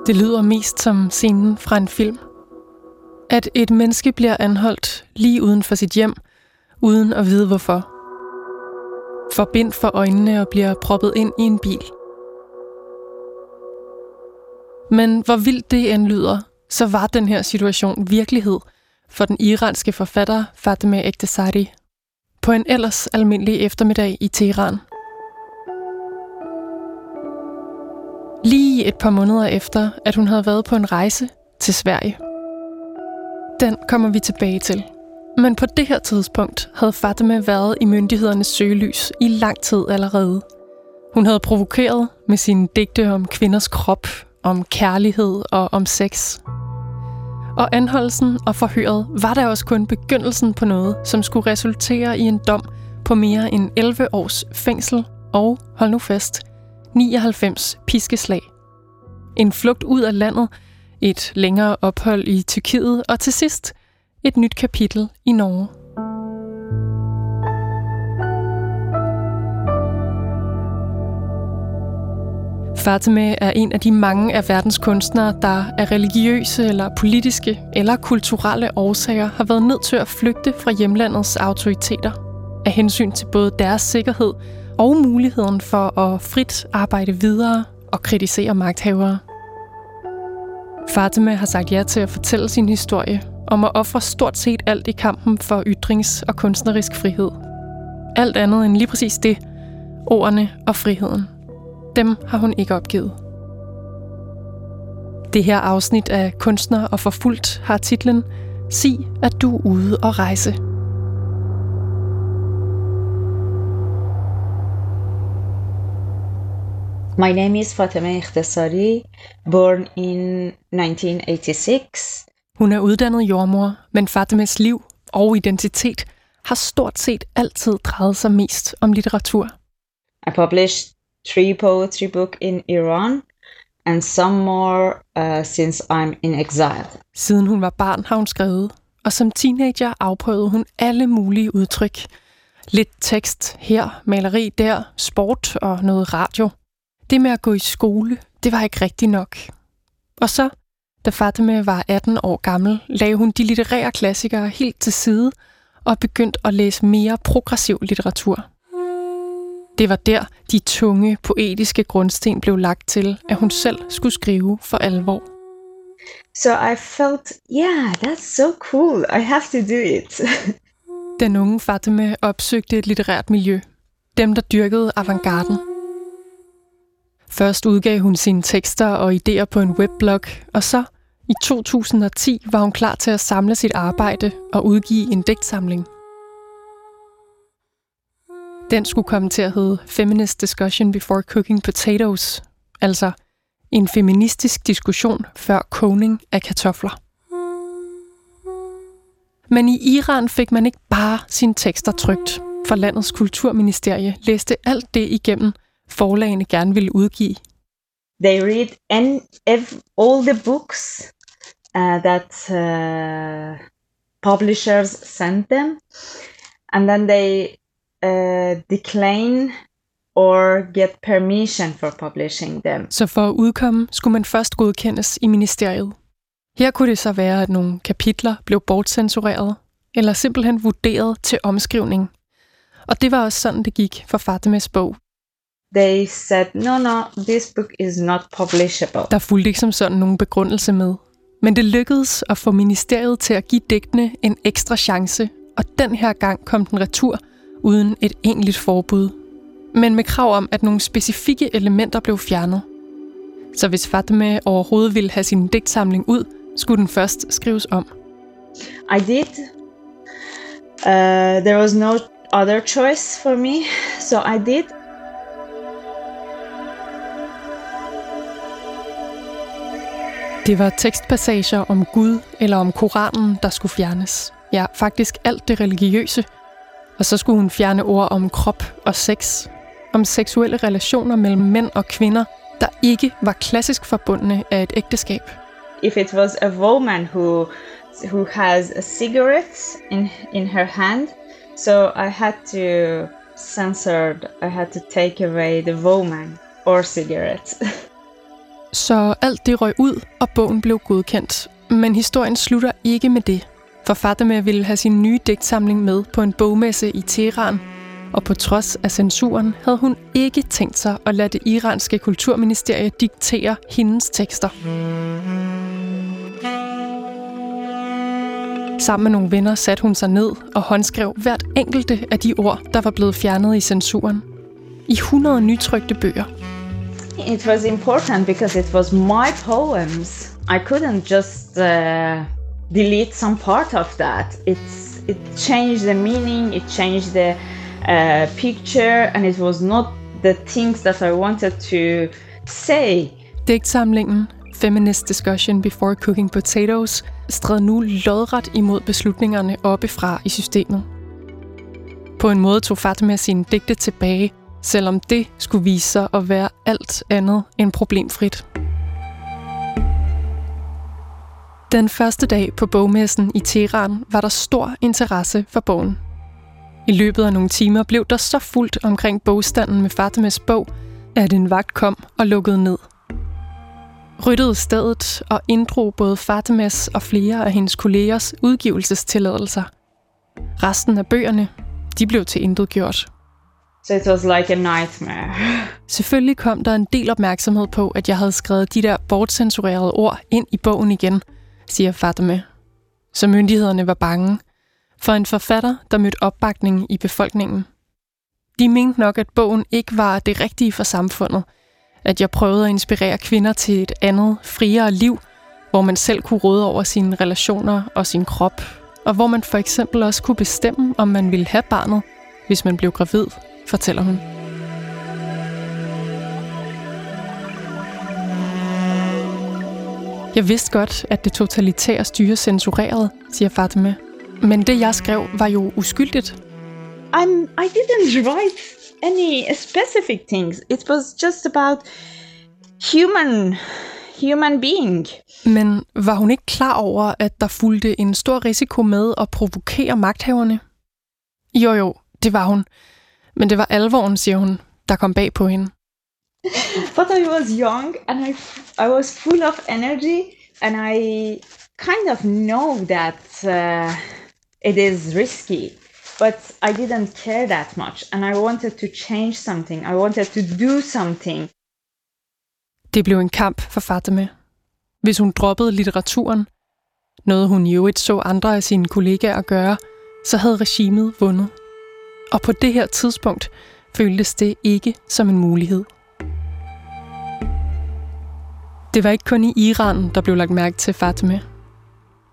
Det lyder mest som scenen fra en film. At et menneske bliver anholdt lige uden for sit hjem, uden at vide hvorfor. Forbind for øjnene og bliver proppet ind i en bil. Men hvor vildt det end lyder, så var den her situation virkelighed for den iranske forfatter Fatima Ektesari på en ellers almindelig eftermiddag i Teheran. Lige et par måneder efter, at hun havde været på en rejse til Sverige. Den kommer vi tilbage til. Men på det her tidspunkt havde Fatima været i myndighedernes søgelys i lang tid allerede. Hun havde provokeret med sine digte om kvinders krop, om kærlighed og om sex. Og anholdelsen og forhøret var der også kun begyndelsen på noget, som skulle resultere i en dom på mere end 11 års fængsel og, hold nu fast, 99 piskeslag. En flugt ud af landet, et længere ophold i Tyrkiet og til sidst et nyt kapitel i Norge. Fatime er en af de mange af verdens kunstnere, der af religiøse eller politiske eller kulturelle årsager har været nødt til at flygte fra hjemlandets autoriteter af hensyn til både deres sikkerhed og muligheden for at frit arbejde videre og kritisere magthavere. Fatima har sagt ja til at fortælle sin historie om at ofre stort set alt i kampen for ytrings- og kunstnerisk frihed. Alt andet end lige præcis det, ordene og friheden. Dem har hun ikke opgivet. Det her afsnit af Kunstner og Forfulgt har titlen Sig, at du er ude og rejse. My name is Fatemeh Ikhtasari, born in 1986. Hun er uddannet jordmor, men Fatimes liv og identitet har stort set altid drejet sig mest om litteratur. I published three poetry book in Iran and some more uh, since I'm in exile. Siden hun var barn har hun skrevet, og som teenager afprøvede hun alle mulige udtryk. Lidt tekst her, maleri der, sport og noget radio. Det med at gå i skole, det var ikke rigtigt nok. Og så, da Fatima var 18 år gammel, lagde hun de litterære klassikere helt til side og begyndte at læse mere progressiv litteratur. Det var der, de tunge, poetiske grundsten blev lagt til, at hun selv skulle skrive for alvor. So I felt, yeah, that's so cool. I have to do it. Den unge Fatima opsøgte et litterært miljø. Dem, der dyrkede avantgarden. Først udgav hun sine tekster og idéer på en webblog, og så i 2010 var hun klar til at samle sit arbejde og udgive en digtsamling. Den skulle komme til at hedde Feminist Discussion Before Cooking Potatoes, altså en feministisk diskussion før kogning af kartofler. Men i Iran fik man ikke bare sine tekster trygt, for landets kulturministerie læste alt det igennem, forlagene gerne ville udgive. They read and all the books uh, that uh, publishers send them, and then they uh, decline or get permission for publishing them. Så for at udkomme, skulle man først godkendes i ministeriet. Her kunne det så være, at nogle kapitler blev bortcensureret, eller simpelthen vurderet til omskrivning. Og det var også sådan, det gik for Fatimas bog. They said, no, no, this book is not publishable. Der fulgte ikke som sådan nogen begrundelse med. Men det lykkedes at få ministeriet til at give digtene en ekstra chance, og den her gang kom den retur uden et egentligt forbud. Men med krav om, at nogle specifikke elementer blev fjernet. Så hvis Fatima overhovedet ville have sin digtsamling ud, skulle den først skrives om. I did. Uh, there was no other choice for me, so I did. Det var tekstpassager om Gud eller om Koranen, der skulle fjernes. Ja, faktisk alt det religiøse. Og så skulle hun fjerne ord om krop og sex. Om seksuelle relationer mellem mænd og kvinder, der ikke var klassisk forbundne af et ægteskab. If it was a woman who who has a cigarette in in her hand. So I had to censor. I had to take away the woman or cigarette. Så alt det røg ud, og bogen blev godkendt. Men historien slutter ikke med det. For Fatima ville have sin nye digtsamling med på en bogmesse i Teheran, og på trods af censuren havde hun ikke tænkt sig at lade det iranske kulturministerie diktere hendes tekster. Sammen med nogle venner satte hun sig ned og håndskrev hvert enkelte af de ord, der var blevet fjernet i censuren. I 100 nytrykte bøger. It was important because it was my poems. I couldn't just uh, delete some part of that. It's it changed the meaning, it changed the uh, picture, and it was not the things that I wanted to say. Digtsamlingen Feminist Discussion Before Cooking Potatoes stred nu lodret imod beslutningerne oppefra i systemet. På en måde tog Fatima sine digte tilbage, selvom det skulle vise sig at være alt andet end problemfrit. Den første dag på bogmessen i Teheran var der stor interesse for bogen. I løbet af nogle timer blev der så fuldt omkring bogstanden med Fatimas bog, at en vagt kom og lukkede ned. Ryttede stedet og inddrog både Fatimas og flere af hendes kollegers udgivelsestilladelser. Resten af bøgerne, de blev til intet gjort. So it was like a nightmare. Selvfølgelig kom der en del opmærksomhed på, at jeg havde skrevet de der bortcensurerede ord ind i bogen igen, siger Fatima. Så myndighederne var bange for en forfatter, der mødte opbakning i befolkningen. De mente nok, at bogen ikke var det rigtige for samfundet. At jeg prøvede at inspirere kvinder til et andet, friere liv, hvor man selv kunne råde over sine relationer og sin krop, og hvor man for eksempel også kunne bestemme, om man ville have barnet, hvis man blev gravid, fortæller hun. Jeg vidste godt, at det totalitære styre censurerede, siger Fatima. Men det, jeg skrev, var jo uskyldigt. I'm, I didn't write any specific things. It was just about human, human being. Men var hun ikke klar over, at der fulgte en stor risiko med at provokere magthaverne? Jo jo, det var hun. Men det var alvoren, siger hun, der kom bag på hende. But I was young and I, I was full of energy and I kind of know that uh, it is risky. But I didn't care that much and I wanted to change something. I wanted to do something. Det blev en kamp for Fatima. Hvis hun droppede litteraturen, noget hun i øvrigt så andre af sine kollegaer gøre, så havde regimet vundet. Og på det her tidspunkt føltes det ikke som en mulighed. Det var ikke kun i Iran, der blev lagt mærke til Fatima.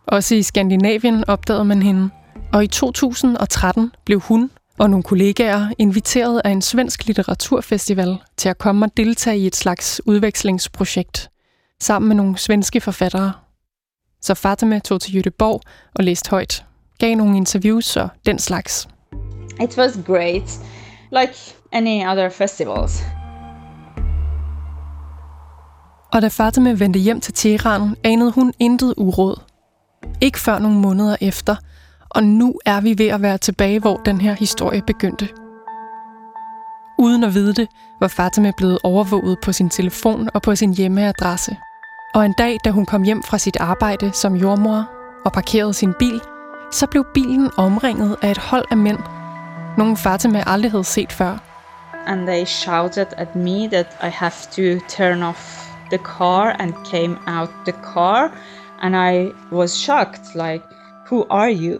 Også i Skandinavien opdagede man hende, og i 2013 blev hun og nogle kollegaer inviteret af en svensk litteraturfestival til at komme og deltage i et slags udvekslingsprojekt sammen med nogle svenske forfattere. Så Fatima tog til Göteborg og læste højt, gav nogle interviews og den slags. It was great, like any other festivals. Og da Fatima vendte hjem til Teheran, anede hun intet uråd. Ikke før nogle måneder efter, og nu er vi ved at være tilbage, hvor den her historie begyndte. Uden at vide det, var Fatima blevet overvåget på sin telefon og på sin hjemmeadresse. Og en dag, da hun kom hjem fra sit arbejde som jordmor og parkerede sin bil, så blev bilen omringet af et hold af mænd. Nogle Fatima aldrig havde set før. And they shouted at me that I have to turn off the car and came out the car. And I was shocked, like, who are you?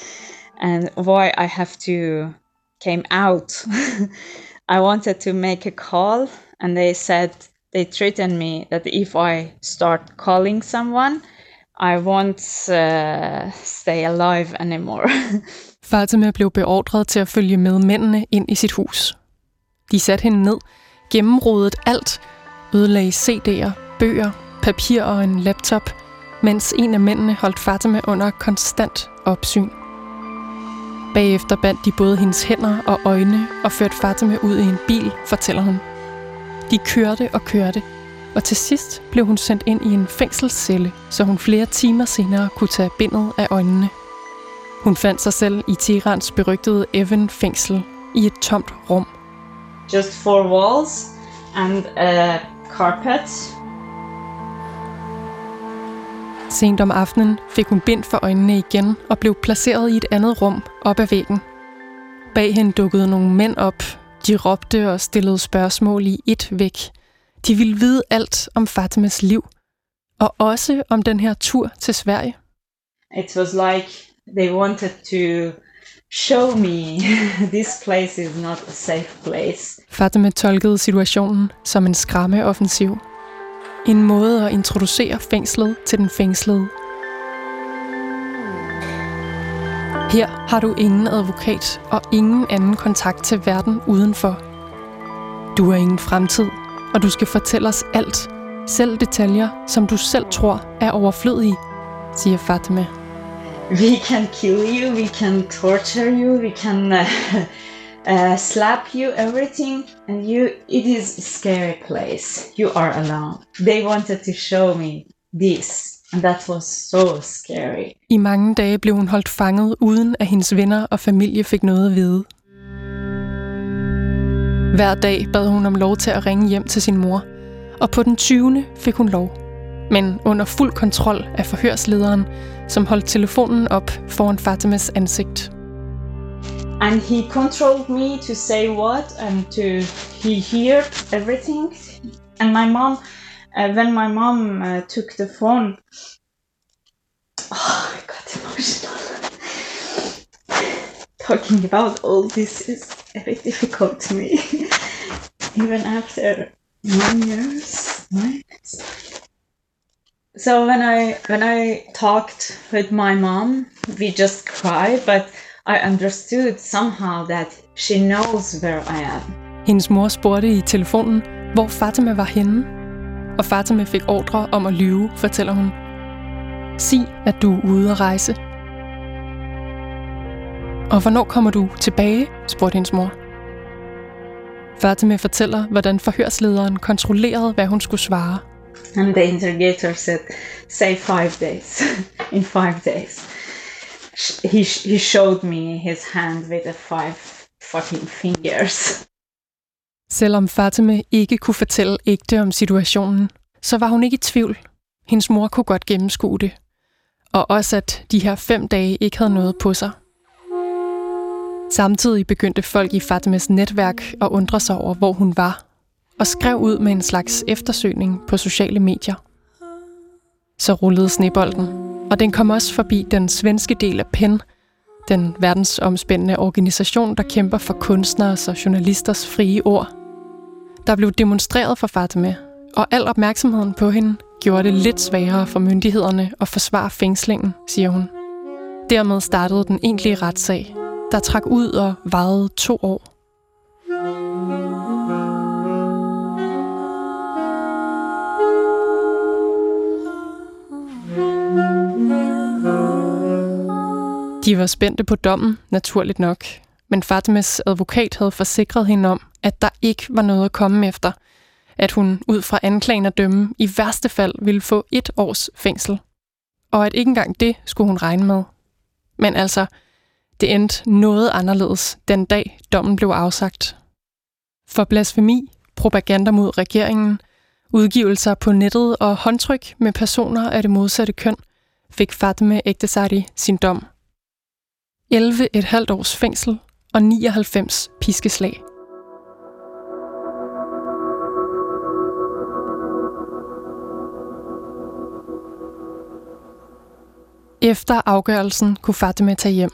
and why I have to came out. I wanted to make a call and they said they threatened me that if I start calling someone, I won't uh, stay alive anymore. Fatima blev beordret til at følge med mændene ind i sit hus. De satte hende ned, gennemrodede alt, ødelagde CD'er, bøger, papir og en laptop, mens en af mændene holdt Fatima under konstant opsyn. Bagefter bandt de både hendes hænder og øjne og førte Fatima ud i en bil, fortæller hun. De kørte og kørte, og til sidst blev hun sendt ind i en fængselscelle, så hun flere timer senere kunne tage bindet af øjnene. Hun fandt sig selv i Tirans berygtede Evan-fængsel i et tomt rum. Just four walls and a carpet. Sent om aftenen fik hun bind for øjnene igen og blev placeret i et andet rum op ad væggen. Bag hende dukkede nogle mænd op. De råbte og stillede spørgsmål i et væk. De ville vide alt om Fatimas liv, og også om den her tur til Sverige. It was like they wanted to show me this place is not a safe place. Fatima tolkede situationen som en skræmmeoffensiv. En måde at introducere fængslet til den fængslede. Her har du ingen advokat og ingen anden kontakt til verden udenfor. Du har ingen fremtid, og du skal fortælle os alt, selv detaljer, som du selv tror er overflødige, siger Fatima. We can kill you, we can torture you, we can uh, uh, slap you, everything, and you. It is a scary place. You are alone. They wanted to show me this, and that was so scary. I mange dage blev hun holdt fanget, uden at hendes venner og familie fik noget at vide. Hver dag bad hun om lov til at ringe hjem til sin mor, og på den 20. fik hun lov. Men under fuld kontrol af forhørslederen, som holdt telefonen op foran Fatimas ansigt. And he controlled me to say what and to he heard everything. And my mom, uh, when my mom uh, took the phone, oh, I got emotional. Talking about all this is very difficult to me, even after nine years. Right? So when I when I talked with my mom, we just cried, but I understood somehow that she knows where I am. Hendes mor spurgte i telefonen, hvor Fatima var henne. Og Fatima fik ordre om at lyve, fortæller hun. Sig, at du er ude at rejse. Og hvornår kommer du tilbage, spurgte hendes mor. Fatima fortæller, hvordan forhørslederen kontrollerede, hvad hun skulle svare. And the interrogator said, say five days. In five days. He, he showed me his hand with the five fucking fingers. Selvom Fatima ikke kunne fortælle ægte om situationen, så var hun ikke i tvivl. Hendes mor kunne godt gennemskue det. Og også at de her fem dage ikke havde noget på sig. Samtidig begyndte folk i Fatimas netværk at undre sig over, hvor hun var, og skrev ud med en slags eftersøgning på sociale medier. Så rullede snebolden, og den kom også forbi den svenske del af PEN, den verdensomspændende organisation, der kæmper for kunstneres og journalisters frie ord. Der blev demonstreret for Fatima, og al opmærksomheden på hende gjorde det lidt sværere for myndighederne at forsvare fængslingen, siger hun. Dermed startede den egentlige retssag, der trak ud og varede to år. De var spændte på dommen, naturligt nok. Men Fatimes advokat havde forsikret hende om, at der ikke var noget at komme efter. At hun ud fra anklagen at dømme i værste fald ville få et års fængsel. Og at ikke engang det skulle hun regne med. Men altså, det endte noget anderledes den dag dommen blev afsagt. For blasfemi, propaganda mod regeringen, udgivelser på nettet og håndtryk med personer af det modsatte køn, fik Fatme Ektesari sin dom 11,5 års fængsel og 99 piskeslag. Efter afgørelsen kunne Fatima tage hjem,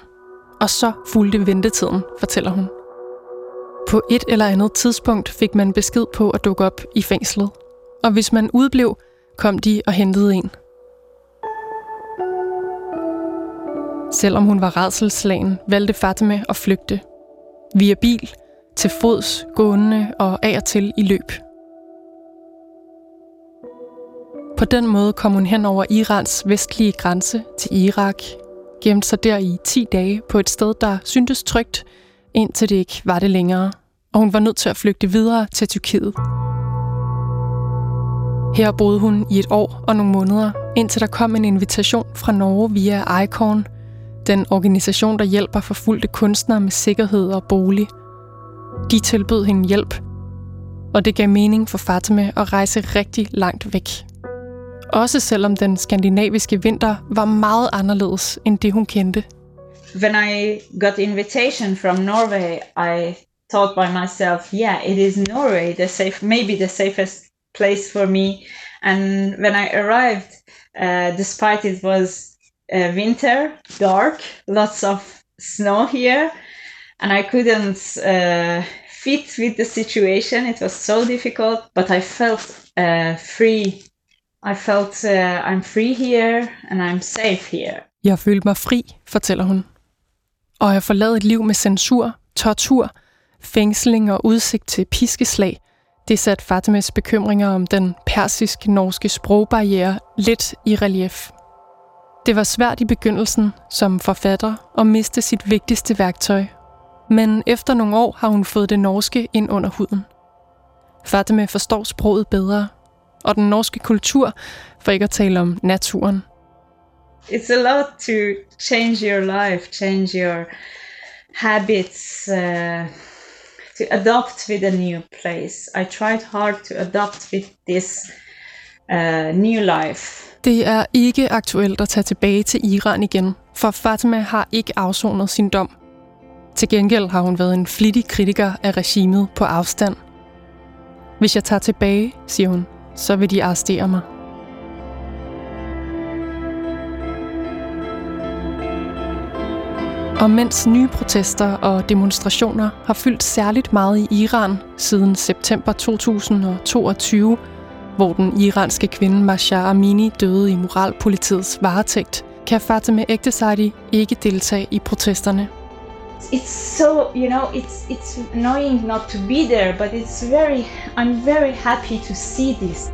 og så fulgte ventetiden, fortæller hun. På et eller andet tidspunkt fik man besked på at dukke op i fængslet, og hvis man udblev, kom de og hentede en. Selvom hun var redselslagen, valgte Fatima at flygte. Via bil, til fods, gående og af og til i løb. På den måde kom hun hen over Irans vestlige grænse til Irak, gemte sig der i 10 dage på et sted, der syntes trygt, indtil det ikke var det længere, og hun var nødt til at flygte videre til Tyrkiet. Her boede hun i et år og nogle måneder, indtil der kom en invitation fra Norge via ICON, den organisation, der hjælper forfulgte kunstnere med sikkerhed og bolig. De tilbød hende hjælp, og det gav mening for Fatima at rejse rigtig langt væk. Også selvom den skandinaviske vinter var meget anderledes end det, hun kendte. When I got invitation from Norway, I thought by myself, yeah, it is Norway, the safe, maybe the safest place for me. And when I arrived, uh, despite it was uh, winter, dark, lots of snow here, and I couldn't uh, fit with the situation. It was so difficult, but I felt uh, free. I felt uh, I'm free here and I'm safe here. Jeg følte mig fri, fortæller hun. Og jeg forladet et liv med censur, tortur, fængsling og udsigt til piskeslag. Det satte Fatimas bekymringer om den persisk-norske sprogbarriere lidt i relief. Det var svært i begyndelsen som forfatter at miste sit vigtigste værktøj. Men efter nogle år har hun fået det norske ind under huden. Fatima forstår sproget bedre, og den norske kultur, for ikke at tale om naturen. It's a lot to change your life, change your habits, uh, to adopt with a new place. I tried hard to adopt with this uh, new life. Det er ikke aktuelt at tage tilbage til Iran igen, for Fatima har ikke afsonet sin dom. Til gengæld har hun været en flittig kritiker af regimet på afstand. Hvis jeg tager tilbage, siger hun, så vil de arrestere mig. Og mens nye protester og demonstrationer har fyldt særligt meget i Iran siden september 2022, hvor den iranske kvinde Masha Amini døde i moralpolitiets varetægt, kan Fatima Ektesadi ikke deltage i protesterne. It's so, you know, it's it's annoying not to be there, but it's very I'm very happy to see this.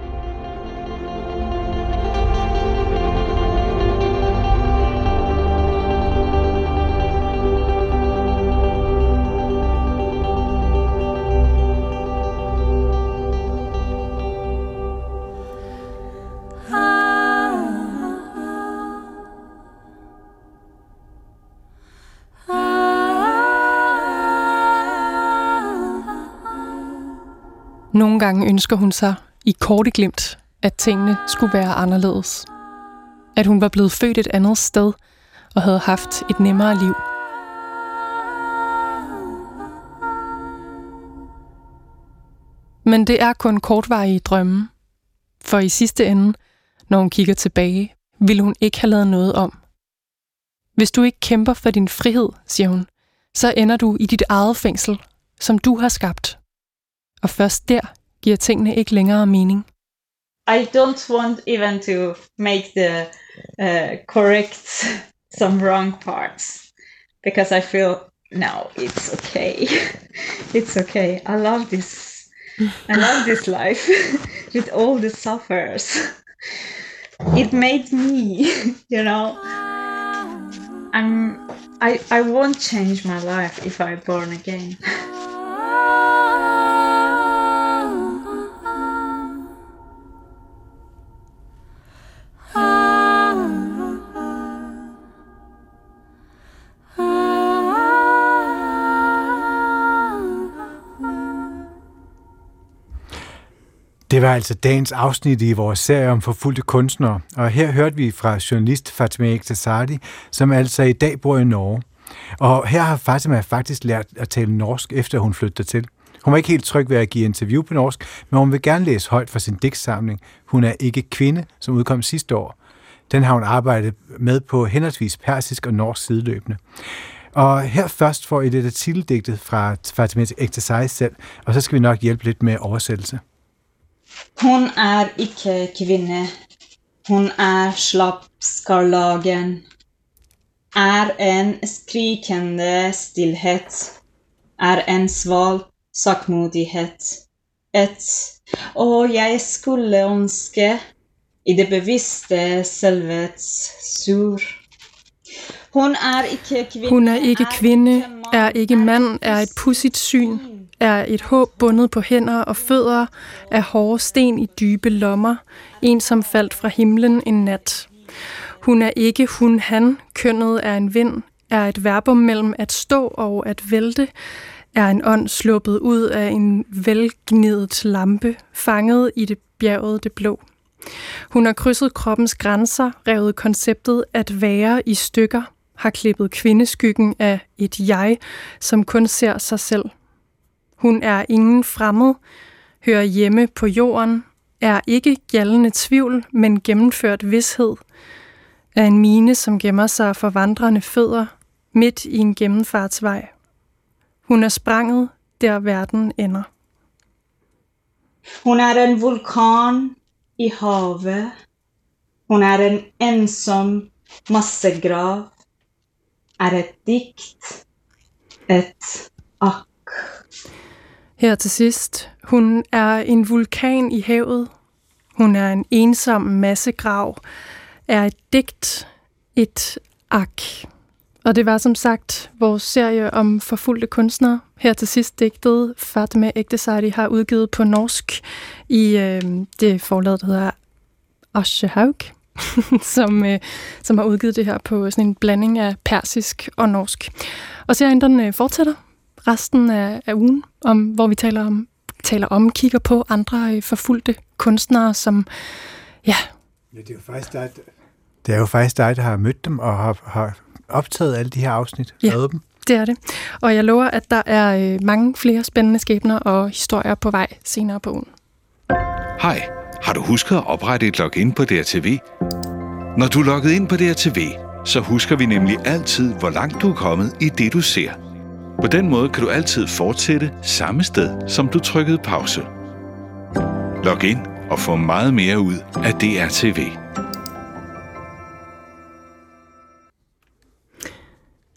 Nogle gange ønsker hun sig i korte glimt, at tingene skulle være anderledes. At hun var blevet født et andet sted og havde haft et nemmere liv. Men det er kun kortvarige drømme. For i sidste ende, når hun kigger tilbage, vil hun ikke have lavet noget om. Hvis du ikke kæmper for din frihed, siger hun, så ender du i dit eget fængsel, som du har skabt. Og først der giver tingene ikke længere mening. I don't want even to make the uh, correct some wrong parts because I feel no, it's okay. it's okay. I love this. I love this life with all the suffers. It made me, you know. I'm I I won't change my life if I born again. Det var altså dagens afsnit i vores serie om forfulgte kunstnere, og her hørte vi fra journalist Fatima Ektasardi, som altså i dag bor i Norge. Og her har Fatima faktisk lært at tale norsk, efter hun flyttede til. Hun var ikke helt tryg ved at give interview på norsk, men hun vil gerne læse højt fra sin digtsamling. Hun er ikke kvinde, som udkom sidste år. Den har hun arbejdet med på henholdsvis persisk og norsk sideløbende. Og her først får I det der titeldigtet fra Fatima Ektasardi selv, og så skal vi nok hjælpe lidt med oversættelse. Hun er ikke kvinne. Hun er slappskarlagen. Er en skrikende stillhet. Er en sval sakmodighet. Et Å, jeg skulle ønske i det bevidste selvets sur. Hun er ikke, kvinde, er ikke mand, er et pudsigt syn, er et håb bundet på hænder og fødder af hårde sten i dybe lommer, en som faldt fra himlen en nat. Hun er ikke hun-han, kønnet er en vind, er et verbum mellem at stå og at vælte, er en ånd sluppet ud af en velgnidet lampe, fanget i det bjerget det blå. Hun har krydset kroppens grænser, revet konceptet at være i stykker, har klippet kvindeskyggen af et jeg, som kun ser sig selv. Hun er ingen fremmed, hører hjemme på jorden, er ikke gældende tvivl, men gennemført vidshed, er en mine, som gemmer sig for vandrende fødder, midt i en gennemfartsvej. Hun er spranget, der verden ender. Hun er en vulkan i havet. Hun er en ensom massegrav. Er et digt. Et ak. Her til sidst. Hun er en vulkan i havet. Hun er en ensom massegrav. Er et digt. Et ak. Og det var som sagt vores serie om forfulgte kunstnere. Her til sidst digtet Fatme Ektesari har udgivet på norsk i øh, det forlag, der hedder Ashehaug, som, øh, som har udgivet det her på sådan en blanding af persisk og norsk. Og serien den øh, fortsætter resten af, af ugen, om, hvor vi taler om, taler om, kigger på andre øh, forfulgte kunstnere, som ja... Ja, det er jo faktisk dig, det er jo faktisk dig, der har mødt dem og har, har optaget alle de her afsnit, Ja. dem. Det er det. Og jeg lover, at der er øh, mange flere spændende skæbner og historier på vej senere på ugen. Hej, har du husket at oprette et login på DRTV? Når du er logget ind på DRTV, så husker vi nemlig altid, hvor langt du er kommet i det, du ser. På den måde kan du altid fortsætte samme sted, som du trykkede pause. Log ind og få meget mere ud af DRTV.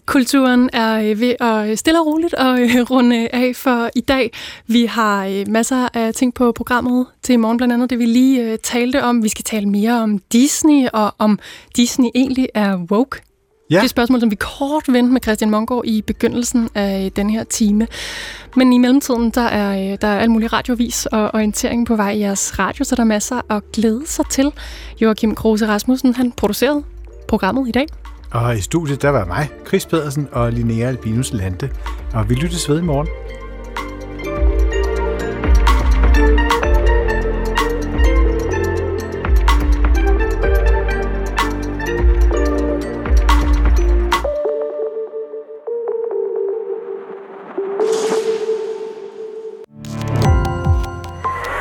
Kulturen er øh, ved at øh, stille og roligt og øh, runde af for i dag. Vi har masser af ting på programmet til i morgen, blandt andet det vi lige talte om. Vi skal tale mere om Disney, og om Disney egentlig er woke. Ja. Det er et spørgsmål, som vi kort vendte med Christian Mongård i begyndelsen af den her time. Men i mellemtiden, der er, øh, der er alt muligt radiovis og orientering på vej i jeres radio, så der er masser at glæde sig til. Joachim Kruse Rasmussen, han producerede programmet i dag. Og i studiet, der var mig, Chris Pedersen og Linnea Albinus Lande. Og vi lyttes ved i morgen.